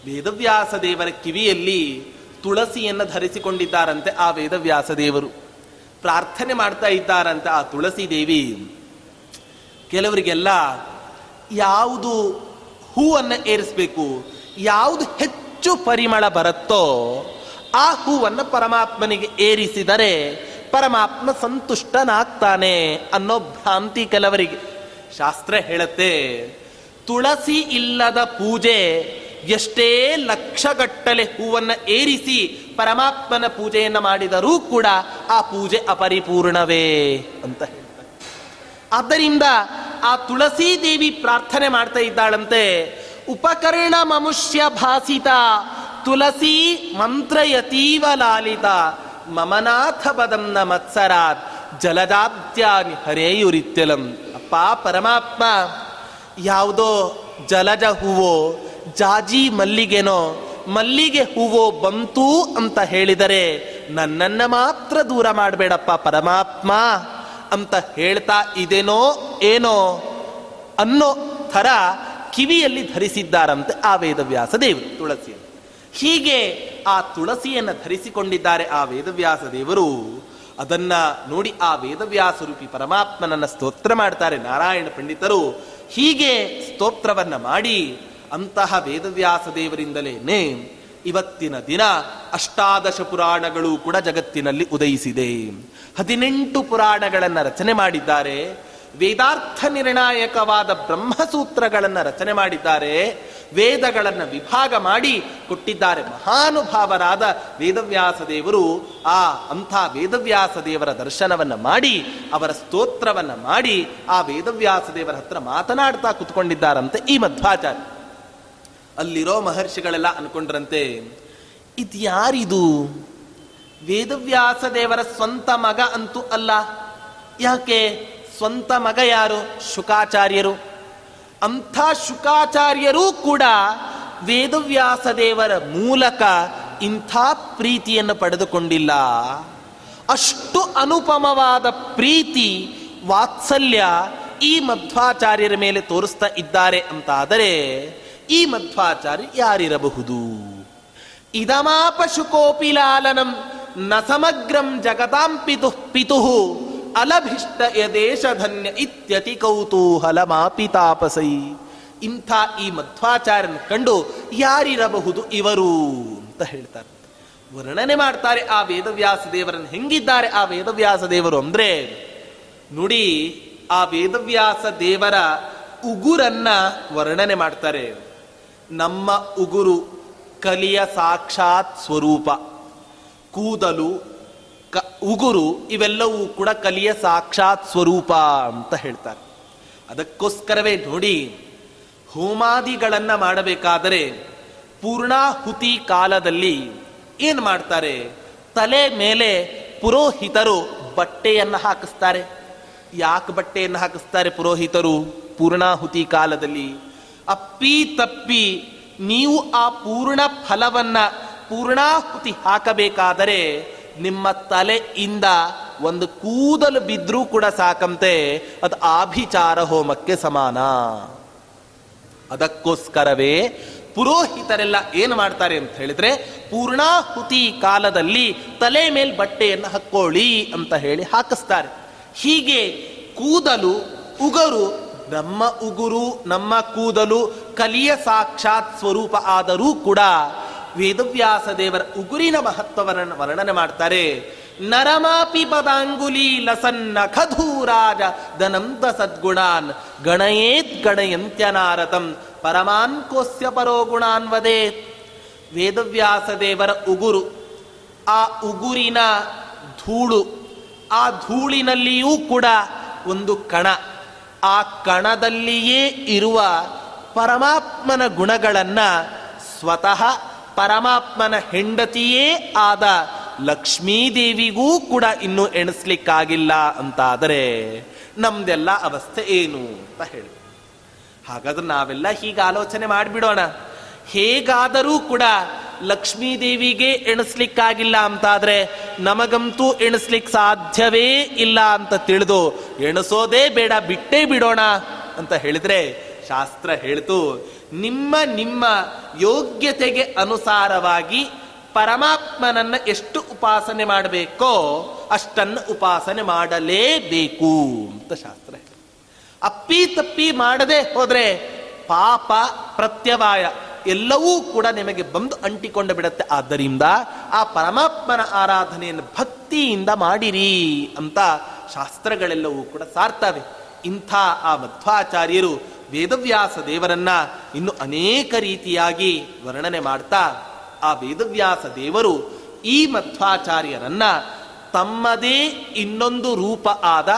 ವೇದವ್ಯಾಸ ದೇವರ ಕಿವಿಯಲ್ಲಿ ತುಳಸಿಯನ್ನು ಧರಿಸಿಕೊಂಡಿದ್ದಾರಂತೆ ಆ ವೇದವ್ಯಾಸ ದೇವರು. ಪ್ರಾರ್ಥನೆ ಮಾಡ್ತಾ ಇದ್ದಾರಂತೆ ಆ ತುಳಸಿ ದೇವಿ. ಕೆಲವರಿಗೆಲ್ಲ ಯಾವುದು ಹೂವನ್ನು ಏರಿಸಬೇಕು, ಯಾವುದು ಹೆಚ್ಚು ಪರಿಮಳ ಬರುತ್ತೋ ಆ ಹೂವನ್ನು ಪರಮಾತ್ಮನಿಗೆ ಏರಿಸಿದರೆ ಪರಮಾತ್ಮ ಸಂತುಷ್ಟನಾಗ್ತಾನೆ ಅನ್ನೋ ಭ್ರಾಂತಿ ಕೆಲವರಿಗೆ. ಶಾಸ್ತ್ರ ಹೇಳುತ್ತೆ, ತುಳಸಿ ಇಲ್ಲದ ಪೂಜೆ ಎಷ್ಟೇ ಲಕ್ಷಗಟ್ಟಲೆ ಹೂವನ್ನ ಏರಿಸಿ ಪರಮಾತ್ಮನ ಪೂಜೆಯನ್ನು ಮಾಡಿದರೂ ಕೂಡ ಆ ಪೂಜೆ ಅಪರಿಪೂರ್ಣವೇ ಅಂತ ಆದ್ದರಿಂದ ಆ ತುಳಸಿ ದೇವಿ ಪ್ರಾರ್ಥನೆ ಮಾಡ್ತಾ ಇದ್ದಾಳಂತೆ, ಉಪಕರಣ ಮನುಷ್ಯ ಭಾಸಿತ, ತುಳಸಿ ಮಂತ್ರಯತೀವ ಲಾಲಿತ ಮಮನಾಥ ಪದಂನ ಮತ್ಸರಾತ್ ಜಲಜಾತ್ಯಾನಿ ಹರೇಯುರಿತ್ಯಲಂ. ಅಪ್ಪ ಪರಮಾತ್ಮ, ಯಾವುದೋ ಜಲಜ ಹೂವೋ, ಜಾಜಿ ಮಲ್ಲಿಗೆನೋ, ಮಲ್ಲಿಗೆ ಹೂವೋ ಬಂತು ಅಂತ ಹೇಳಿದರೆ ನನ್ನನ್ನ ಮಾತ್ರ ದೂರ ಮಾಡಬೇಡಪ್ಪ ಪರಮಾತ್ಮ ಅಂತ ಹೇಳ್ತಾ ಇದೇನೋ ಏನೋ ಅನ್ನೋ ಥರ ಕಿವಿಯಲ್ಲಿ ಧರಿಸಿದ್ದಾರಂತೆ ಆ ವೇದವ್ಯಾಸ ದೇವರು ತುಳಸಿಯನ್ನು ಹೀಗೆ ಆ ತುಳಸಿಯನ್ನು ಧರಿಸಿಕೊಂಡಿದ್ದಾರೆ ಆ ವೇದವ್ಯಾಸ ದೇವರು. ಅದನ್ನ ನೋಡಿ ಆ ವೇದವ್ಯಾಸ ರೂಪಿ ಪರಮಾತ್ಮನನ್ನ ಸ್ತೋತ್ರ ಮಾಡ್ತಾರೆ ನಾರಾಯಣ ಪಂಡಿತರು. ಹೀಗೆ ಸ್ತೋತ್ರವನ್ನ ಮಾಡಿ ಅಂತಹ ವೇದವ್ಯಾಸ ದೇವರಿಂದಲೇನೆ ಇವತ್ತಿನ ದಿನ ಅಷ್ಟಾದಶ ಪುರಾಣಗಳು ಕೂಡ ಜಗತ್ತಿನಲ್ಲಿ ಉದಯಿಸಿದೆ. ಹದಿನೆಂಟು ಪುರಾಣಗಳನ್ನ ರಚನೆ ಮಾಡಿದ್ದಾರೆ. ವೇದಾರ್ಥ ನಿರ್ಣಾಯಕವಾದ ಬ್ರಹ್ಮಸೂತ್ರಗಳನ್ನು ರಚನೆ ಮಾಡಿದ್ದಾರೆ. ವೇದಗಳನ್ನು ವಿಭಾಗ ಮಾಡಿ ಕೊಟ್ಟಿದ್ದಾರೆ. ಮಹಾನುಭಾವರಾದ ವೇದವ್ಯಾಸ ದೇವರು ಆ ಅಂಥ ವೇದವ್ಯಾಸ ದೇವರ ದರ್ಶನವನ್ನು ಮಾಡಿ, ಅವರ ಸ್ತೋತ್ರವನ್ನು ಮಾಡಿ, ಆ ವೇದವ್ಯಾಸ ದೇವರ ಹತ್ರ ಮಾತನಾಡ್ತಾ ಕುತ್ಕೊಂಡಿದ್ದಾರಂತೆ ಈ ಮಧ್ವಾಚಾರ್ಯ. ಅಲ್ಲಿರೋ ಮಹರ್ಷಿಗಳೆಲ್ಲ ಅನ್ಕೊಂಡ್ರಂತೆ ಇದ್ಯಾರಿದು ವೇದವ್ಯಾಸ ದೇವರ ಸ್ವಂತ ಮಗ ಅಂತೂ ಅಲ್ಲ. ಯಾಕೆ? ಸ್ವಂತ ಮಗ ಯಾರು? ಶುಕಾಚಾರ್ಯರು. ಅಂಥ ಶುಕಾಚಾರ್ಯರೂ ಕೂಡ ವೇದವ್ಯಾಸ ದೇವರ ಮೂಲಕ ಇಂಥ ಪ್ರೀತಿಯನ್ನು ಪಡೆದುಕೊಂಡಿಲ್ಲ. ಅಷ್ಟು ಅನುಪಮವಾದ ಪ್ರೀತಿ, ವಾತ್ಸಲ್ಯ ಈ ಮಧ್ವಾಚಾರ್ಯರ ಮೇಲೆ ತೋರಿಸ್ತಾ ಇದ್ದಾರೆ ಅಂತಾದರೆ ಈ ಮಧ್ವಾಚಾರ್ಯ ಯಾರಿರಬಹುದು? ಇದಮಾಪ ಶುಕೋಪಿ ಲಾಲನಂ ನ ಸಮಗ್ರಂ ಜಗತಾಂ ಪಿತು ಪಿತು ಅಲಭಿಷ್ಟ ಯದೇಶಧನ್ಯ ಇತ್ಯತಿ ಕೌತೂಹಲ ಮಾಪಿತಾಪಸೈ ಇಂಥ ಈ ಮಧ್ವಾಚಾರ್ಯನ ಕಂಡು ಯಾರಿರಬಹುದು ಇವರು ಅಂತ ಹೇಳ್ತಾರೆ. ವರ್ಣನೆ ಮಾಡ್ತಾರೆ ಆ ವೇದವ್ಯಾಸ ದೇವರನ್ನು ಹೆಂಗಿದ್ದಾರೆ ಆ ವೇದವ್ಯಾಸ ದೇವರು ಅಂದ್ರೆ, ನುಡಿ ಆ ವೇದವ್ಯಾಸ ದೇವರ ಉಗುರನ್ನ ವರ್ಣನೆ ಮಾಡ್ತಾರೆ. ನಮ್ಮ ಉಗುರು ಕಲಿಯ ಸಾಕ್ಷಾತ್ ಸ್ವರೂಪ, ಕೂದಲು ಕ ಉಗುರು ಇವೆಲ್ಲವೂ ಕೂಡ ಕಲಿಯ ಸಾಕ್ಷಾತ್ ಸ್ವರೂಪ ಅಂತ ಹೇಳ್ತಾರೆ. ಅದಕ್ಕೋಸ್ಕರವೇ ನೋಡಿ, ಹೋಮಾದಿಗಳನ್ನು ಮಾಡಬೇಕಾದರೆ ಪೂರ್ಣಾಹುತಿ ಕಾಲದಲ್ಲಿ ಏನು ಮಾಡ್ತಾರೆ? ತಲೆ ಮೇಲೆ ಪುರೋಹಿತರು ಬಟ್ಟೆಯನ್ನು ಹಾಕಿಸ್ತಾರೆ. ಯಾಕೆ ಬಟ್ಟೆಯನ್ನು ಹಾಕಿಸ್ತಾರೆ ಪುರೋಹಿತರು? ಪೂರ್ಣಾಹುತಿ ಕಾಲದಲ್ಲಿ. ಅಪ್ಪಿ ತಪ್ಪಿ ನೀವು ಆ ಪೂರ್ಣ ಫಲವನ್ನು ಪೂರ್ಣಾಹುತಿ ಹಾಕಬೇಕಾದರೆ ನಿಮ್ಮ ತಲೆಯಿಂದ ಒಂದು ಕೂದಲು ಬಿದ್ರೂ ಕೂಡ ಸಾಕಂತೆ, ಅದು ಆಭಿಚಾರ ಹೋಮಕ್ಕೆ ಸಮಾನ. ಅದಕ್ಕೋಸ್ಕರವೇ ಪುರೋಹಿತರೆಲ್ಲ ಏನು ಮಾಡ್ತಾರೆ ಅಂತ ಹೇಳಿದ್ರೆ, ಪೂರ್ಣಾಹುತಿ ಕಾಲದಲ್ಲಿ ತಲೆ ಮೇಲೆ ಬಟ್ಟೆಯನ್ನು ಹಾಕೊಳ್ಳಿ ಅಂತ ಹೇಳಿ ಹಾಕಿಸ್ತಾರೆ. ಹೀಗೆ ಕೂದಲು ಉಗರು, ನಮ್ಮ ಉಗುರು, ನಮ್ಮ ಕೂದಲು ಕಲಿಯ ಸಾಕ್ಷಾತ್ ಸ್ವರೂಪ ಆದರೂ ಕೂಡ ವೇದವ್ಯಾಸ ದೇವರ ಉಗುರಿನ ಮಹತ್ವವನ್ನು ವರ್ಣನೆ ಮಾಡ್ತಾರೆ. ನರಮಾಪಿ ಪದಾಂಗುಲಿ ಲಸನ್ನ ಖಧೂರಾಜ ದನಂತ ಸದ್ಗುಣಾನ್ ಗಣಯೇತ್ ಗಣಯಂತ್ಯನಾರತಂ ಪರಮಾನ್ ಕೋಸ್ಯ ಪರೋ ಗುಣಾನ್ ವದೇತ್ ವೇದವ್ಯಾಸ ದೇವರ ಉಗುರು, ಆ ಉಗುರಿನ ಧೂಳು, ಆ ಧೂಳಿನಲ್ಲಿಯೂ ಕೂಡ ಒಂದು ಕಣ, ಆ ಕಣದಲ್ಲಿಯೇ ಇರುವ ಪರಮಾತ್ಮನ ಗುಣಗಳನ್ನು ಸ್ವತಃ ಪರಮಾತ್ಮನ ಹೆಂಡತಿಯೇ ಆದ ಲಕ್ಷ್ಮೀದೇವಿಗೂ ಕೂಡ ಇನ್ನೂ ಎಣಿಸ್ಲಿಕ್ಕಾಗಿಲ್ಲ ಅಂತಾದರೆ ನಮ್ದೆಲ್ಲ ಅವಸ್ಥೆ ಏನು ಅಂತ ಹೇಳಿ. ಹಾಗಾದ್ರೆ ನಾವೆಲ್ಲ ಹೀಗೆ ಆಲೋಚನೆ ಮಾಡಿಬಿಡೋಣ. ಹೇಗಾದರೂ ಕೂಡ ಲಕ್ಷ್ಮೀದೇವಿಗೆ ಎಣಿಸ್ಲಿಕ್ಕಾಗಿಲ್ಲ ಅಂತಾದ್ರೆ ನಮಗಂತೂ ಎಣಿಸ್ಲಿಕ್ಕೆ ಸಾಧ್ಯವೇ ಇಲ್ಲ ಅಂತ ತಿಳಿದು ಎಣಿಸೋದೇ ಬೇಡ, ಬಿಟ್ಟೇ ಬಿಡೋಣ ಅಂತ ಹೇಳಿದ್ರೆ ಶಾಸ್ತ್ರ ಹೇಳ್ತು ನಿಮ್ಮ ನಿಮ್ಮ ಯೋಗ್ಯತೆಗೆ ಅನುಸಾರವಾಗಿ ಪರಮಾತ್ಮನನ್ನ ಎಷ್ಟು ಉಪಾಸನೆ ಮಾಡಬೇಕೋ ಅಷ್ಟನ್ನು ಉಪಾಸನೆ ಮಾಡಲೇಬೇಕು ಅಂತ ಶಾಸ್ತ್ರ ಅಪ್ಪಿ ತಪ್ಪಿ ಮಾಡದೆ ಹೋದರೆ ಪಾಪ ಪ್ರತ್ಯವಾಯ ಎಲ್ಲವೂ ಕೂಡ ನಿಮಗೆ ಬಂದು ಅಂಟಿಕೊಂಡು ಬಿಡತ್ತೆ. ಆದ್ದರಿಂದ ಆ ಪರಮಾತ್ಮನ ಆರಾಧನೆಯನ್ನು ಭಕ್ತಿಯಿಂದ ಮಾಡಿರಿ ಅಂತ ಶಾಸ್ತ್ರಗಳೆಲ್ಲವೂ ಕೂಡ ಸಾರ್ತವೆ. ಇಂಥ ಆ ಮಧ್ವಾಚಾರ್ಯರು ವೇದವ್ಯಾಸ ದೇವರನ್ನ ಇನ್ನು ಅನೇಕ ರೀತಿಯಾಗಿ ವರ್ಣನೆ ಮಾಡ್ತಾ, ಆ ವೇದವ್ಯಾಸ ದೇವರು ಈ ಮಧ್ವಾಚಾರ್ಯರನ್ನ ತಮ್ಮದೇ ಇನ್ನೊಂದು ರೂಪ ಆದ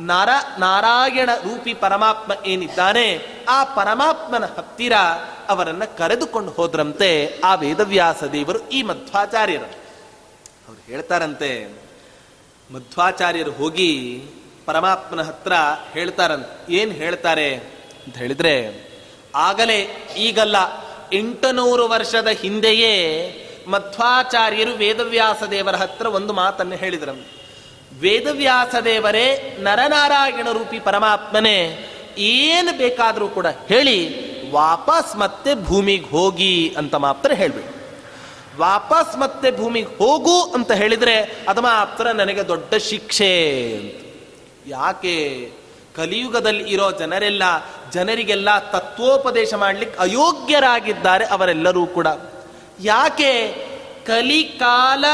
ನರ, ನಾರಾಯಣ ರೂಪಿ ಪರಮಾತ್ಮ ಏನಿದ್ದಾನೆ, ಆ ಪರಮಾತ್ಮನ ಹತ್ತಿರ ಅವರನ್ನ ಕರೆದುಕೊಂಡು ಹೋದ್ರಂತೆ ಆ ವೇದವ್ಯಾಸ ದೇವರು ಈ ಮಧ್ವಾಚಾರ್ಯರು. ಅವ್ರು ಹೇಳ್ತಾರಂತೆ, ಮಧ್ವಾಚಾರ್ಯರು ಹೋಗಿ ಪರಮಾತ್ಮನ ಹತ್ರ ಹೇಳ್ತಾರಂತೆ. ಏನ್ ಹೇಳ್ತಾರೆ? ಅಂತ ಹೇಳಿದ್ರೆ, ಆಗಲೇ ಈಗಲ್ಲ ಎಂಟುನೂರು ವರ್ಷದ ಹಿಂದೆಯೇ ಮಧ್ವಾಚಾರ್ಯರು ವೇದವ್ಯಾಸ ದೇವರ ಹತ್ರ ಒಂದು ಮಾತನ್ನು ಹೇಳಿದರು. ವೇದವ್ಯಾಸ ದೇವರೇ ನರನಾರಾಯಣ ರೂಪಿ ಪರಮಾತ್ಮನೇ, ಏನು ಬೇಕಾದರೂ ಕೂಡ ಹೇಳಿ, ವಾಪಸ್ ಮತ್ತೆ ಭೂಮಿಗೆ ಹೋಗಿ ಅಂತ ಮಾತ್ರ ಹೇಳ್ಬೇಕು. ವಾಪಸ್ ಮತ್ತೆ ಭೂಮಿಗೆ ಹೋಗು ಅಂತ ಹೇಳಿದ್ರೆ ಅದು ಮಾತ್ರ ನನಗೆ ದೊಡ್ಡ ಶಿಕ್ಷೆ ಅಂತ. ಯಾಕೆ ಕಲಿಯುಗದಲ್ಲಿ ಇರೋ ಜನರೆಲ್ಲ, ಜನರಿಗೆಲ್ಲ ತತ್ವೋಪದೇಶ ಮಾಡಲಿಕ್ಕೆ ಅಯೋಗ್ಯರಾಗಿದ್ದಾರೆ ಅವರೆಲ್ಲರೂ ಕೂಡ. ಯಾಕೆ? ಕಲಿಕಾಲ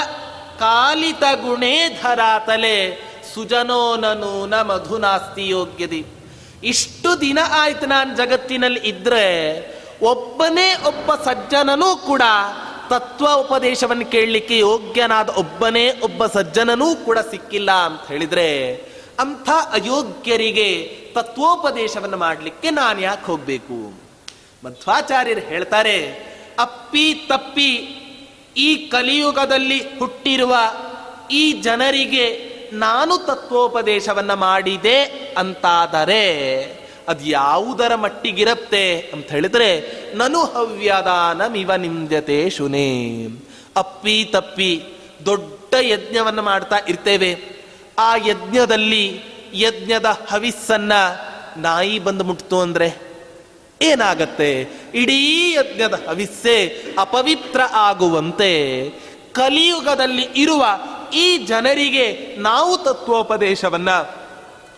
ಕಾಲಿತ ಗುಣೇ ಧರಾತಲೆ ನ ಮಧುನಾಸ್ತಿ ಯೋಗ್ಯದಿ. ಇಷ್ಟು ದಿನ ಆಯ್ತು ನಾನು ಜಗತ್ತಿನಲ್ಲಿ ಇದ್ರೆ, ಒಬ್ಬನೇ ಒಬ್ಬ ಸಜ್ಜನನೂ ಕೂಡ ತತ್ವ ಉಪದೇಶವನ್ನು ಕೇಳಲಿಕ್ಕೆ ಯೋಗ್ಯನಾದ ಒಬ್ಬನೇ ಒಬ್ಬ ಸಜ್ಜನನೂ ಕೂಡ ಸಿಕ್ಕಿಲ್ಲ ಅಂತ ಹೇಳಿದ್ರೆ ಅಂಥ ಅಯೋಗ್ಯರಿಗೆ ತತ್ವೋಪದೇಶವನ್ನು ಮಾಡಲಿಕ್ಕೆ ನಾನು ಯಾಕೆ ಹೋಗಬೇಕು? ಮಧ್ವಾಚಾರ್ಯರು ಹೇಳ್ತಾರೆ, ಅಪ್ಪಿ ತಪ್ಪಿ ಈ ಕಲಿಯುಗದಲ್ಲಿ ಹುಟ್ಟಿರುವ ಈ ಜನರಿಗೆ ನಾನು ತತ್ವೋಪದೇಶವನ್ನ ಮಾಡಿದೆ ಅಂತಾದರೆ ಅದು ಯಾವುದರ ಮಟ್ಟಿಗಿರತ್ತೆ ಅಂತ ಹೇಳಿದ್ರೆ, ನನು ಹವ್ಯದಾನಮಿವ ನಿಂದ್ಯತೆ ಶುನೇ. ಅಪ್ಪಿ ತಪ್ಪಿ ದೊಡ್ಡ ಯಜ್ಞವನ್ನು ಮಾಡ್ತಾ ಇರ್ತೇವೆ. ಆ ಯಜ್ಞದಲ್ಲಿ ಯಜ್ಞದ ಹವಿಸ್ಸನ್ನ ನಾಯಿ ಬಂದು ಮುಟ್ತು ಅಂದ್ರೆ ಏನಾಗತ್ತೆ? ಇಡೀ ಯಜ್ಞದ ಹವಿಸ್ಸೆ ಅಪವಿತ್ರ ಆಗುವಂತೆ ಕಲಿಯುಗದಲ್ಲಿ ಇರುವ ಈ ಜನರಿಗೆ ನಾವು ತತ್ವೋಪದೇಶವನ್ನ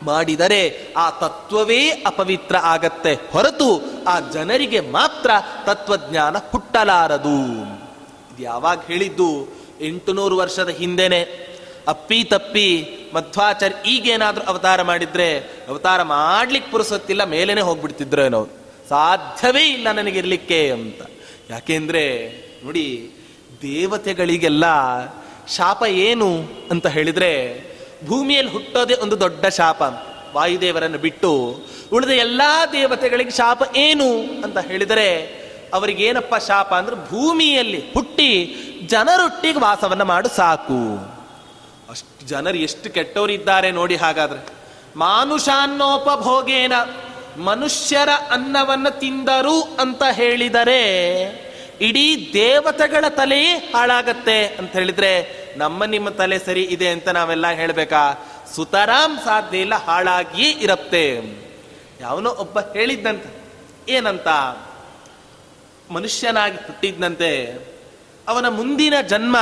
ಮಾಡಿದರೆ ಆ ತತ್ವವೇ ಅಪವಿತ್ರ ಆಗತ್ತೆ. ಹೊರತು ಆ ಜನರಿಗೆ ಮಾತ್ರ ತತ್ವಜ್ಞಾನ ಹುಟ್ಟಲಾರದು. ಯಾವಾಗ ಹೇಳಿದ್ದು ಎಂಟುನೂರು ವರ್ಷದ ಹಿಂದೆನೆ ಅಪ್ಪಿ ತಪ್ಪಿ ಮಧ್ವಾಚಾರ್ಯ ಈಗೇನಾದರೂ ಅವತಾರ ಮಾಡಿದ್ರೆ ಅವತಾರ ಮಾಡ್ಲಿಕ್ಕೆ ಪುರುಸತ್ತಿಲ್ಲ, ಮೇಲೇನೆ ಹೋಗ್ಬಿಡ್ತಿದ್ರೇನೋ ಸಾಧ್ಯವೇ ಇಲ್ಲ ನನಗಿರ್ಲಿಕ್ಕೆ ಅಂತ. ಯಾಕೆಂದ್ರೆ, ನೋಡಿ, ದೇವತೆಗಳಿಗೆಲ್ಲ ಶಾಪ ಏನು ಅಂತ ಹೇಳಿದ್ರೆ, ಭೂಮಿಯಲ್ಲಿ ಹುಟ್ಟೋದೇ ಒಂದು ದೊಡ್ಡ ಶಾಪ. ವಾಯುದೇವರನ್ನು ಬಿಟ್ಟು ಉಳಿದ ಎಲ್ಲ ದೇವತೆಗಳಿಗೆ ಶಾಪ ಏನು ಅಂತ ಹೇಳಿದರೆ, ಅವರಿಗೇನಪ್ಪ ಶಾಪ ಅಂದ್ರೆ ಭೂಮಿಯಲ್ಲಿ ಹುಟ್ಟಿ ಜನರೊಟ್ಟಿಗೆ ವಾಸವನ್ನು ಮಾಡು ಸಾಕು. ಅಷ್ಟು ಜನರು ಎಷ್ಟು ಕೆಟ್ಟವರಿದ್ದಾರೆ ನೋಡಿ ಹಾಗಾದ್ರೆ. ಮಾನುಷಾನ್ನೋಪಭೋಗೇನ ಮನುಷ್ಯರ ಅನ್ನವನ್ನು ತಿಂದರು ಅಂತ ಹೇಳಿದರೆ ಇಡೀ ದೇವತೆಗಳ ತಲೆಯೇ ಹಾಳಾಗತ್ತೆ ಅಂತ ಹೇಳಿದ್ರೆ ನಮ್ಮ ನಿಮ್ಮ ತಲೆ ಸರಿ ಇದೆ ಅಂತ ನಾವೆಲ್ಲ ಹೇಳ್ಬೇಕಾ? ಸುತರಾಮ್ ಸಾಧ್ಯ ಇಲ್ಲ ಹಾಳಾಗಿಯೇ ಇರತ್ತೆ. ಯಾವನೋ ಒಬ್ಬ ಹೇಳಿದ್ದಂತೆ ಏನಂತ? ಮನುಷ್ಯನಾಗಿ ಹುಟ್ಟಿದ್ದಂತೆ ಅವನ ಮುಂದಿನ ಜನ್ಮ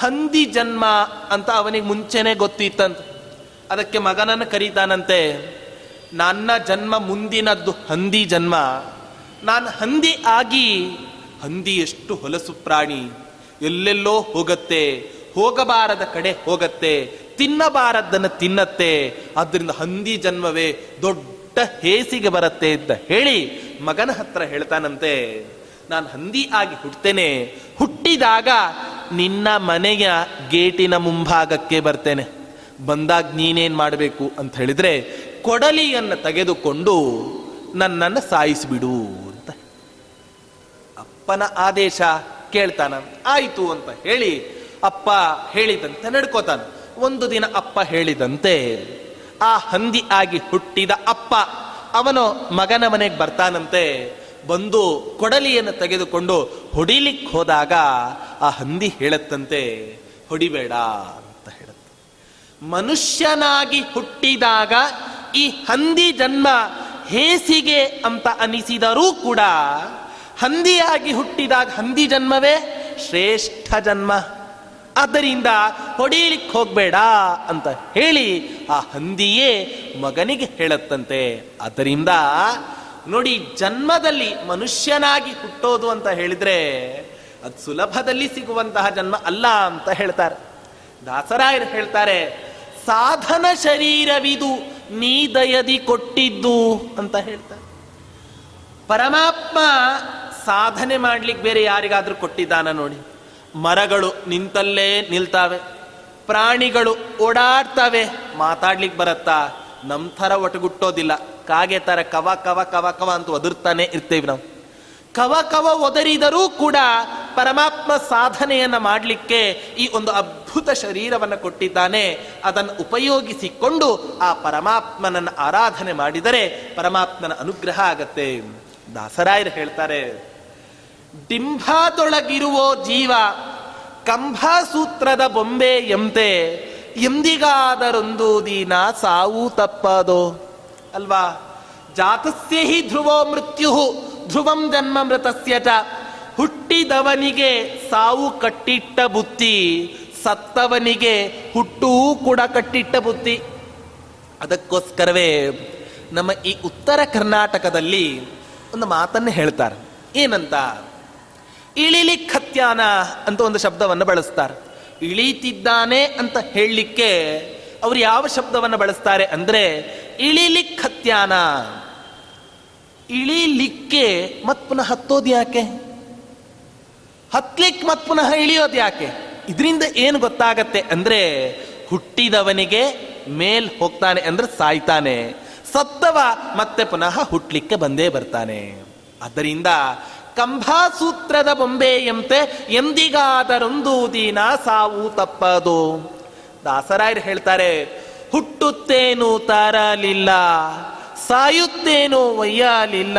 ಹಂದಿ ಜನ್ಮ ಅಂತ ಅವನಿಗೆ ಮುಂಚೆನೆ ಗೊತ್ತಿತ್ತಂತ. ಅದಕ್ಕೆ ಮಗನನ್ನು ಕರೀತಾನಂತೆ, ನನ್ನ ಜನ್ಮ ಮುಂದಿನದ್ದು ಹಂದಿ ಜನ್ಮ. ನಾನು ಹಂದಿ ಆಗಿ, ಹಂದಿ ಎಷ್ಟು ಹೊಲಸು ಪ್ರಾಣಿ. ಎಲ್ಲೆಲ್ಲೋ ಹೋಗತ್ತೆ, ಹೋಗಬಾರದ ಕಡೆ ಹೋಗತ್ತೆ, ತಿನ್ನಬಾರದ್ದನ್ನು ತಿನ್ನತ್ತೆ. ಅದರಿಂದ ಹಂದಿ ಜನ್ಮವೇ ದೊಡ್ಡ ಹೇಸಿಗೆ ಬರುತ್ತೆ ಅಂತ ಹೇಳಿ ಮಗನ ಹತ್ರ ಹೇಳ್ತಾನಂತೆ, ನಾನು ಹಂದಿ ಆಗಿ ಹುಟ್ಟೇನೆ ಹುಟ್ಟಿದಾಗ ನಿನ್ನ ಮನೆಯ ಗೇಟಿನ ಮುಂಭಾಗಕ್ಕೆ ಬರ್ತೇನೆ. ಬಂದಾಗ ನೀನೇನು ಮಾಡಬೇಕು ಅಂತ ಹೇಳಿದ್ರೆ ಕೊಡಲಿಯನ್ನು ತೆಗೆದುಕೊಂಡು ನನ್ನನ್ನು ಸಾಯಿಸಿಬಿಡು ಅಂತ. ಅಪ್ಪನ ಆದೇಶ ಕೇಳ್ತಾನ. ಆಯಿತು ಅಂತ ಹೇಳಿ ಅಪ್ಪ ಹೇಳಿದಂತೆ ನಡ್ಕೋತಾನ. ಒಂದು ದಿನ ಅಪ್ಪ ಹೇಳಿದಂತೆ ಆ ಹಂದಿ ಆಗಿ ಹುಟ್ಟಿದ ಅಪ್ಪ ಅವನು ಮಗನ ಮನೆಗೆ ಬರ್ತಾನಂತೆ. ಬಂದು ಕೊಡಲಿಯನ್ನು ತೆಗೆದುಕೊಂಡು ಹೊಡಿಲಿಕ್ಕೆ ಹೋದಾಗ ಆ ಹಂದಿ ಹೇಳತ್ತಂತೆ, ಹೊಡಿಬೇಡ ಅಂತ ಹೇಳುತ್ತೆ. ಮನುಷ್ಯನಾಗಿ ಹುಟ್ಟಿದಾಗ ಈ ಹಂದಿ ಜನ್ಮ ಹೇಸಿಗೆ ಅಂತ ಅನಿಸಿದರೂ ಕೂಡ ಹಂದಿಯಾಗಿ ಹುಟ್ಟಿದಾಗ ಹಂದಿ ಜನ್ಮವೇ ಶ್ರೇಷ್ಠ ಜನ್ಮ. ಆದ್ದರಿಂದ ಹೊಡೀಲಿಕ್ಕೆ ಹೋಗ್ಬೇಡ ಅಂತ ಹೇಳಿ ಆ ಹಂದಿಯೇ ಮಗನಿಗೆ ಹೇಳತ್ತಂತೆ. ಆದ್ದರಿಂದ ನೋಡಿ ಜನ್ಮದಲ್ಲಿ ಮನುಷ್ಯನಾಗಿ ಹುಟ್ಟೋದು ಅಂತ ಹೇಳಿದ್ರೆ ಅದು ಸುಲಭದಲ್ಲಿ ಸಿಗುವಂತಹ ಜನ್ಮ ಅಲ್ಲ ಅಂತ ಹೇಳ್ತಾರೆ. ದಾಸರಾಯರು ಹೇಳ್ತಾರೆ, ಸಾಧನ ಶರೀರವಿದು ನೀ ದಯದಿ ಕೊಟ್ಟಿದ್ದು ಅಂತ ಹೇಳ್ತಾರೆ. ಪರಮಾತ್ಮ ಸಾಧನೆ ಮಾಡ್ಲಿಕ್ಕೆ ಬೇರೆ ಯಾರಿಗಾದ್ರೂ ಕೊಟ್ಟಿದ್ದಾನ ನೋಡಿ. ಮರಗಳು ನಿಂತಲ್ಲೇ ನಿಲ್ತಾವೆ, ಪ್ರಾಣಿಗಳು ಓಡಾಡ್ತವೆ, ಮಾತಾಡ್ಲಿಕ್ಕೆ ಬರತ್ತಾ ನಮ್ ಥರ ಒಟಗುಟ್ಟೋದಿಲ್ಲ. ಕಾಗೆ ತರ ಕವ ಕವ ಕವ ಕವ ಅಂತ ಒದರ್ತಾನೆ ಇರ್ತೇವೆ ನಾವು. ಕವ ಕವ ಒದರಿದರೂ ಕೂಡ ಪರಮಾತ್ಮ ಸಾಧನೆಯನ್ನ ಮಾಡಲಿಕ್ಕೆ ಈ ಒಂದು ಅದ್ಭುತ ಶರೀರವನ್ನು ಕೊಟ್ಟಿದ್ದಾನೆ. ಅದನ್ನು ಉಪಯೋಗಿಸಿಕೊಂಡು ಆ ಪರಮಾತ್ಮನನ್ನ ಆರಾಧನೆ ಮಾಡಿದರೆ ಪರಮಾತ್ಮನ ಅನುಗ್ರಹ ಆಗತ್ತೆ. ದಾಸರಾಯರು ಹೇಳ್ತಾರೆ ಡಿಂಭಾದೊಳಗಿರುವ ಜೀವ ಕಂಭಾಸೂತ್ರದ ಬೊಂಬೆ ಎಂತೆ ಎಂದಿಗಾದರೊಂದು ದಿನ ಸಾವು ತಪ್ಪದೋ? ಅಲ್ವಾ? ಜಾತಸ್ಯ ಹಿ ಧ್ರುವೋ ಮೃತ್ಯು, ಧ್ರುವಂ ಜನ್ಮ ಮೃತಸ್ಯ ಚ. ಹುಟ್ಟಿದವನಿಗೆ ಸಾವು ಕಟ್ಟಿಟ್ಟ ಬುತ್ತಿ ಸತ್ತವನಿಗೆ ಹುಟ್ಟೂ ಕೂಡ ಕಟ್ಟಿಟ್ಟ ಬುತ್ತಿ ಅದಕ್ಕೋಸ್ಕರವೇ ನಮ್ಮ ಈ ಉತ್ತರ ಕರ್ನಾಟಕದಲ್ಲಿ ಒಂದು ಮಾತನ್ನು ಹೇಳ್ತಾರೆ. ಏನಂತ? ಇಳಿಲಿ ಖತ್ಯಾನ ಅಂತ ಒಂದು ಶಬ್ದವನ್ನು ಬಳಸ್ತಾರೆ. ಇಳೀತಿದ್ದಾನೆ ಅಂತ ಹೇಳಲಿಕ್ಕೆ ಅವರು ಯಾವ ಶಬ್ದವನ್ನು ಬಳಸ್ತಾರೆ ಅಂದ್ರೆ ಇಳಿಲಿ ಖತ್ಯಾನ ಇಳಿಲಿಕ್ಕೆ ಮತ್ ಪುನಃ ಹತ್ತೋದು ಯಾಕೆ? ಹತ್ಲಿಕ್ಕೆ ಮತ್ ಪುನಃ ಇಳಿಯೋದು ಯಾಕೆ? ಇದರಿಂದ ಏನು ಗೊತ್ತಾಗತ್ತೆ ಅಂದ್ರೆ ಹುಟ್ಟಿದವನಿಗೆ ಮೇಲ್ ಹೋಗ್ತಾನೆ ಅಂದ್ರೆ ಸಾಯ್ತಾನೆ, ಸತ್ತವ ಮತ್ತೆ ಪುನಃ ಹುಟ್ಲಿಕ್ಕೆ ಬಂದೇ ಬರ್ತಾನೆ. ಆದ್ದರಿಂದ ಕಂಭಾಸೂತ್ರದ ಬೊಂಬೆಯಂತೆ ಎಂದಿಗಾದರೊಂದು ದಿನ ಸಾವು ತಪ್ಪದು. ದಾಸರಾಯರು ಹೇಳ್ತಾರೆ ಹುಟ್ಟುತ್ತೇನು ತಾರಲಿಲ್ಲ, ಸಾಯುತ್ತೇನು ಒಯ್ಯಲಿಲ್ಲ.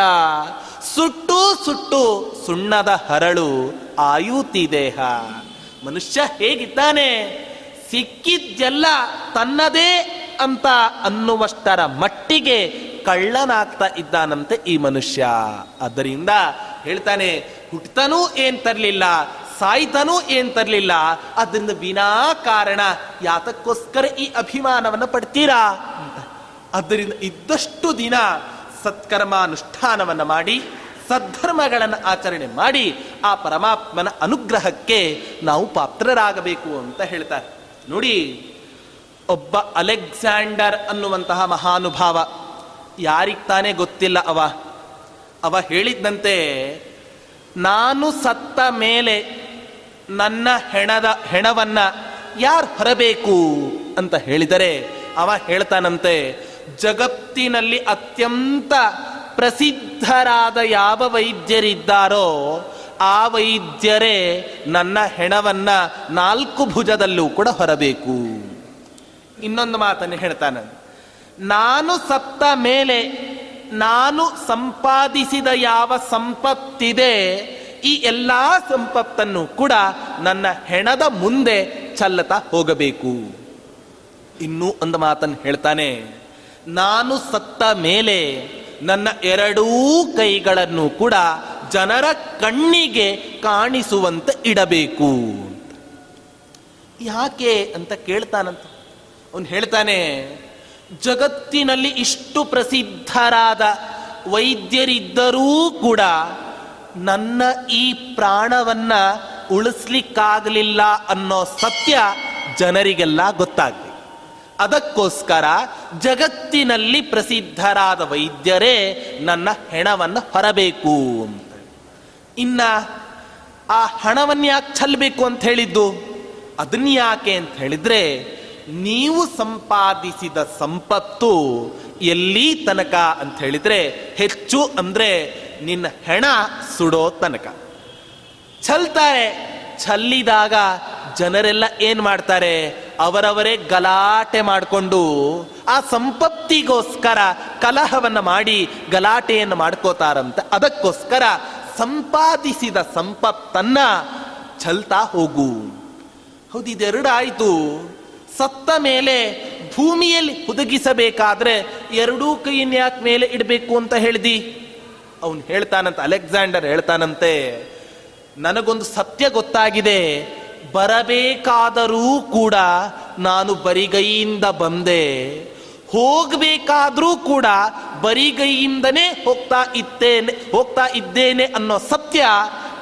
ಸುಟ್ಟು ಸುಟ್ಟು ಸುಣ್ಣದ ಹರಳು ಆಯುತಿ ದೇಹ. ಮನುಷ್ಯ ಹೇಗಿದ್ದಾನೆ? ಸಿಕ್ಕಿದ್ದೆಲ್ಲ ತನ್ನದೇ ಅಂತ ಅನ್ನುವಷ್ಟರ ಮಟ್ಟಿಗೆ ಕಳ್ಳನಾಗ್ತಾ ಇದ್ದಾನಂತೆ ಈ ಮನುಷ್ಯ. ಅದರಿಂದ ಹೇಳ್ತಾನೆ ಹುಟ್ಟತನೂ ಏನ್ ತರ್ಲಿಲ್ಲ ಸಾಯ್ತನೂ ಏನ್ ತರಲಿಲ್ಲ. ಅದರಿಂದ ವಿನಾಕಾರಣ ಯಾತಕ್ಕೋಸ್ಕರ ಈ ಅಭಿಮಾನವನ್ನು ಪಡ್ತೀರಾ? ಅದರಿಂದ ಇದ್ದಷ್ಟು ದಿನ ಸತ್ಕರ್ಮಾನುಷ್ಠಾನವನ್ನು ಮಾಡಿ, ಸದ್ಧರ್ಮಗಳನ್ನು ಆಚರಣೆ ಮಾಡಿ, ಆ ಪರಮಾತ್ಮನ ಅನುಗ್ರಹಕ್ಕೆ ನಾವು ಪಾತ್ರರಾಗಬೇಕು ಅಂತ ಹೇಳ್ತಾರೆ. ನೋಡಿ, ಒಬ್ಬ ಅಲೆಕ್ಸಾಂಡರ್ ಅನ್ನುವಂತಹ ಮಹಾನುಭಾವ ಯಾರಿಗೆ ತಾನೇ ಗೊತ್ತಿಲ್ಲ ಅವ? ಅವ ಹೇಳಿದ್ದಂತೆ, ನಾನು ಸತ್ತ ಮೇಲೆ ನನ್ನ ಹೆಣದ ಹೆಣವನ್ನ ಯಾರು ಹೊರಬೇಕು ಅಂತ ಹೇಳಿದರೆ ಅವ ಹೇಳ್ತಾನಂತೆ, ಜಗತ್ತಿನಲ್ಲಿ ಅತ್ಯಂತ ಪ್ರಸಿದ್ಧರಾದ ಯಾವ ವೈದ್ಯರಿದ್ದಾರೋ ಆ ವೈದ್ಯರೇ ನನ್ನ ಹೆಣವನ್ನ ನಾಲ್ಕು ಭುಜದಲ್ಲೂ ಕೂಡ ಹೊರಬೇಕು. ಇನ್ನೊಂದು ಮಾತನ್ನು ಹೇಳ್ತಾನೆ. ನಾನು ಸತ್ತ ಮೇಲೆ ನಾನು ಸಂಪಾದಿಸಿದ ಯಾವ ಸಂಪತ್ತಿದೆ ಈ ಎಲ್ಲ ಸಂಪತ್ತನ್ನು ಕೂಡ ನನ್ನ ಹೆಣದ ಮುಂದೆ ಚಲ್ಲತಾ ಹೋಗಬೇಕು. ಇನ್ನೂ ಒಂದು ಮಾತನ್ನು ಹೇಳ್ತಾನೆ, ನಾನು ಸತ್ತ ಮೇಲೆ ನನ್ನ ಎರಡೂ ಕೈಗಳನ್ನು ಕೂಡ ಜನರ ಕಣ್ಣಿಗೆ ಕಾಣಿಸುವಂತೆ ಇಡಬೇಕು. ಯಾಕೆ ಅಂತ ಕೇಳ್ತಾನಂತ. ಅವನು ಹೇಳ್ತಾನೆ, ಜಗತ್ತಿನಲ್ಲಿ ಇಷ್ಟು ಪ್ರಸಿದ್ಧರಾದ ವೈದ್ಯರಿದ್ದರೂ ಕೂಡ ನನ್ನ ಈ ಪ್ರಾಣವನ್ನ ಉಳಿಸ್ಲಿಕ್ಕಾಗಲಿಲ್ಲ ಅನ್ನೋ ಸತ್ಯ ಜನರಿಗೆಲ್ಲ ಗೊತ್ತಾಗಲಿ. ಅದಕ್ಕೋಸ್ಕರ ಜಗತ್ತಿನಲ್ಲಿ ಪ್ರಸಿದ್ಧರಾದ ವೈದ್ಯರೇ ನನ್ನ ಹೆಣವನ್ನು ಹೊರಬೇಕು ಅಂತ. ಇನ್ನ ಆ ಹಣವನ್ನು ಯಾಕೆ ಚಲ್ಬೇಕು ಅಂತ ಹೇಳಿದ್ದು? ಅದನ್ನ ಯಾಕೆ ಅಂತ ಹೇಳಿದ್ರೆ, ನೀವು ಸಂಪಾದಿಸಿದ ಸಂಪತ್ತು ಎಲ್ಲಿ ತನಕ ಅಂತ ಹೇಳಿದ್ರೆ ಹೆಚ್ಚು ಅಂದ್ರೆ ನಿನ್ನ ಹೆಣ ಸುಡೋ ತನಕ. ಚಲ್ತಾರೆ ಚಲ್ಲಿದಾಗ ಜನರೆಲ್ಲ ಏನ್ ಮಾಡ್ತಾರೆ? ಅವರವರೇ ಗಲಾಟೆ ಮಾಡಿಕೊಂಡು ಆ ಸಂಪತ್ತಿಗೋಸ್ಕರ ಕಲಹವನ್ನ ಮಾಡಿ ಗಲಾಟೆಯನ್ನು ಮಾಡ್ಕೋತಾರಂತ. ಅದಕ್ಕೋಸ್ಕರ ಸಂಪಾದಿಸಿದ ಸಂಪತ್ತನ್ನ ಚಲ್ತಾ ಹೋಗು. ಹೌದು ಇದೆರಡು ಆಯ್ತು ಸತ್ತ ಮೇಲೆ ಭೂಮಿಯಲ್ಲಿ ಹುದುಗಿಸಬೇಕಾದ್ರೆ ಎರಡೂ ಕೈಯನ್ನು ಯಾಕೆ ಮೇಲೆ ಇಡಬೇಕು ಅಂತ ಹೇಳಿದಿ? ಅವನು ಹೇಳ್ತಾನಂತ, ಅಲೆಕ್ಸಾಂಡರ್ ಹೇಳ್ತಾನಂತೆ, ನನಗೊಂದು ಸತ್ಯ ಗೊತ್ತಾಗಿದೆ. ಬರಬೇಕಾದರೂ ಕೂಡ ನಾನು ಬರಿಗೈಯಿಂದ ಬಂದೆ. ಹೋಗಬೇಕಾದ್ರೂ ಕೂಡ ಬರಿಗೈಯಿಂದನೇ ಹೋಗ್ತಾ ಇದ್ದೇನೆ ಹೋಗ್ತಾ ಇದ್ದೇನೆ ಅನ್ನೋ ಸತ್ಯ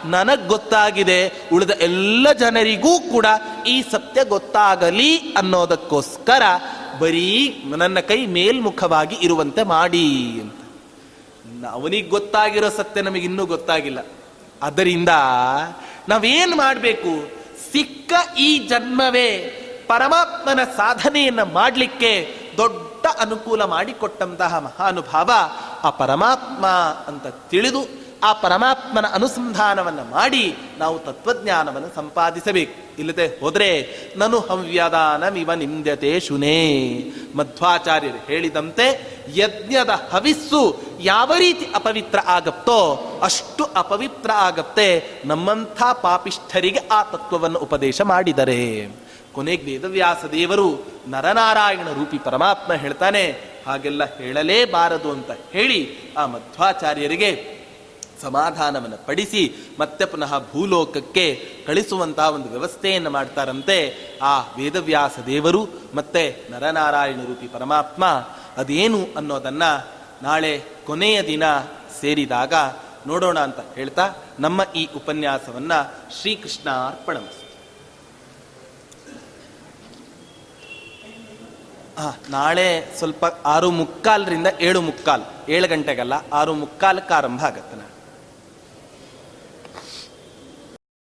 ನನಗ್ ಗೊತ್ತಾಗಿದೆ, ಉಳಿದ ಎಲ್ಲ ಜನರಿಗೂ ಕೂಡ ಈ ಸತ್ಯ ಗೊತ್ತಾಗಲಿ ಅನ್ನೋದಕ್ಕೋಸ್ಕರ ಬರೀ ನನ್ನ ಕೈ ಮೇಲ್ಮುಖವಾಗಿ ಇರುವಂತೆ ಮಾಡಿ ಅಂತ. ಅವನಿಗೆ ಗೊತ್ತಾಗಿರೋ ಸತ್ಯ ನಮಗೆ ಇನ್ನೂ ಗೊತ್ತಾಗಿಲ್ಲ. ಅದರಿಂದ ನಾವೇನು ಮಾಡಬೇಕು? ಸಿಕ್ಕ ಈ ಜನ್ಮವೇ ಪರಮಾತ್ಮನ ಸಾಧನೆಯನ್ನ ಮಾಡಲಿಕ್ಕೆ ದೊಡ್ಡ ಅನುಕೂಲ ಮಾಡಿಕೊಟ್ಟಂತಹ ಮಹಾನುಭಾವ ಆ ಪರಮಾತ್ಮ ಅಂತ ತಿಳಿದು ಆ ಪರಮಾತ್ಮನ ಅನುಸಂಧಾನವನ್ನು ಮಾಡಿ ನಾವು ತತ್ವಜ್ಞಾನವನ್ನು ಸಂಪಾದಿಸಬೇಕು. ಇಲ್ಲದೆ ಹೋದರೆ, ನನು ಹವ್ಯದಾನಮಿವ ನಿಂದ್ಯತೆ ಶುನೇ. ಮಧ್ವಾಚಾರ್ಯರು ಹೇಳಿದಂತೆ, ಯಜ್ಞದ ಹವಿಸ್ಸು ಯಾವ ರೀತಿ ಅಪವಿತ್ರ ಆಗತ್ತೋ, ಅಷ್ಟು ಅಪವಿತ್ರ ಆಗತ್ತೆ ನಮ್ಮಂಥ ಪಾಪಿಷ್ಠರಿಗೆ ಆ ತತ್ವವನ್ನು ಉಪದೇಶ ಮಾಡಿದರೆ. ಕೊನೆಗೆ ವೇದವ್ಯಾಸ ದೇವರು ನರನಾರಾಯಣ ರೂಪಿ ಪರಮಾತ್ಮ ಹೇಳ್ತಾನೆ, ಹಾಗೆಲ್ಲ ಹೇಳಲೇಬಾರದು ಅಂತ ಹೇಳಿ ಆ ಮಧ್ವಾಚಾರ್ಯರಿಗೆ ಸಮಾಧಾನವನ್ನು ಪಡಿಸಿ ಮತ್ತೆ ಪುನಃ ಭೂಲೋಕಕ್ಕೆ ಕಳಿಸುವಂತಹ ಒಂದು ವ್ಯವಸ್ಥೆಯನ್ನು ಮಾಡ್ತಾರಂತೆ ಆ ವೇದವ್ಯಾಸ ದೇವರು ಮತ್ತೆ ನರನಾರಾಯಣ ರೂಪಿ ಪರಮಾತ್ಮ. ಅದೇನು ಅನ್ನೋದನ್ನು ನಾಳೆ ಕೊನೆಯ ದಿನ ಸೇರಿದಾಗ ನೋಡೋಣ ಅಂತ ಹೇಳ್ತಾ ನಮ್ಮ ಈ ಉಪನ್ಯಾಸವನ್ನು ಶ್ರೀಕೃಷ್ಣ ಅರ್ಪಣ ನಾಳೆ ಸ್ವಲ್ಪ ಆರು ಮುಕ್ಕಾಲರಿಂದ ಏಳು ಮುಕ್ಕಾಲು, ಏಳು ಗಂಟೆಗಲ್ಲ, ಆರು ಮುಕ್ಕಾಲಕ್ಕೆ ಆರಂಭ ಆಗತ್ತೆ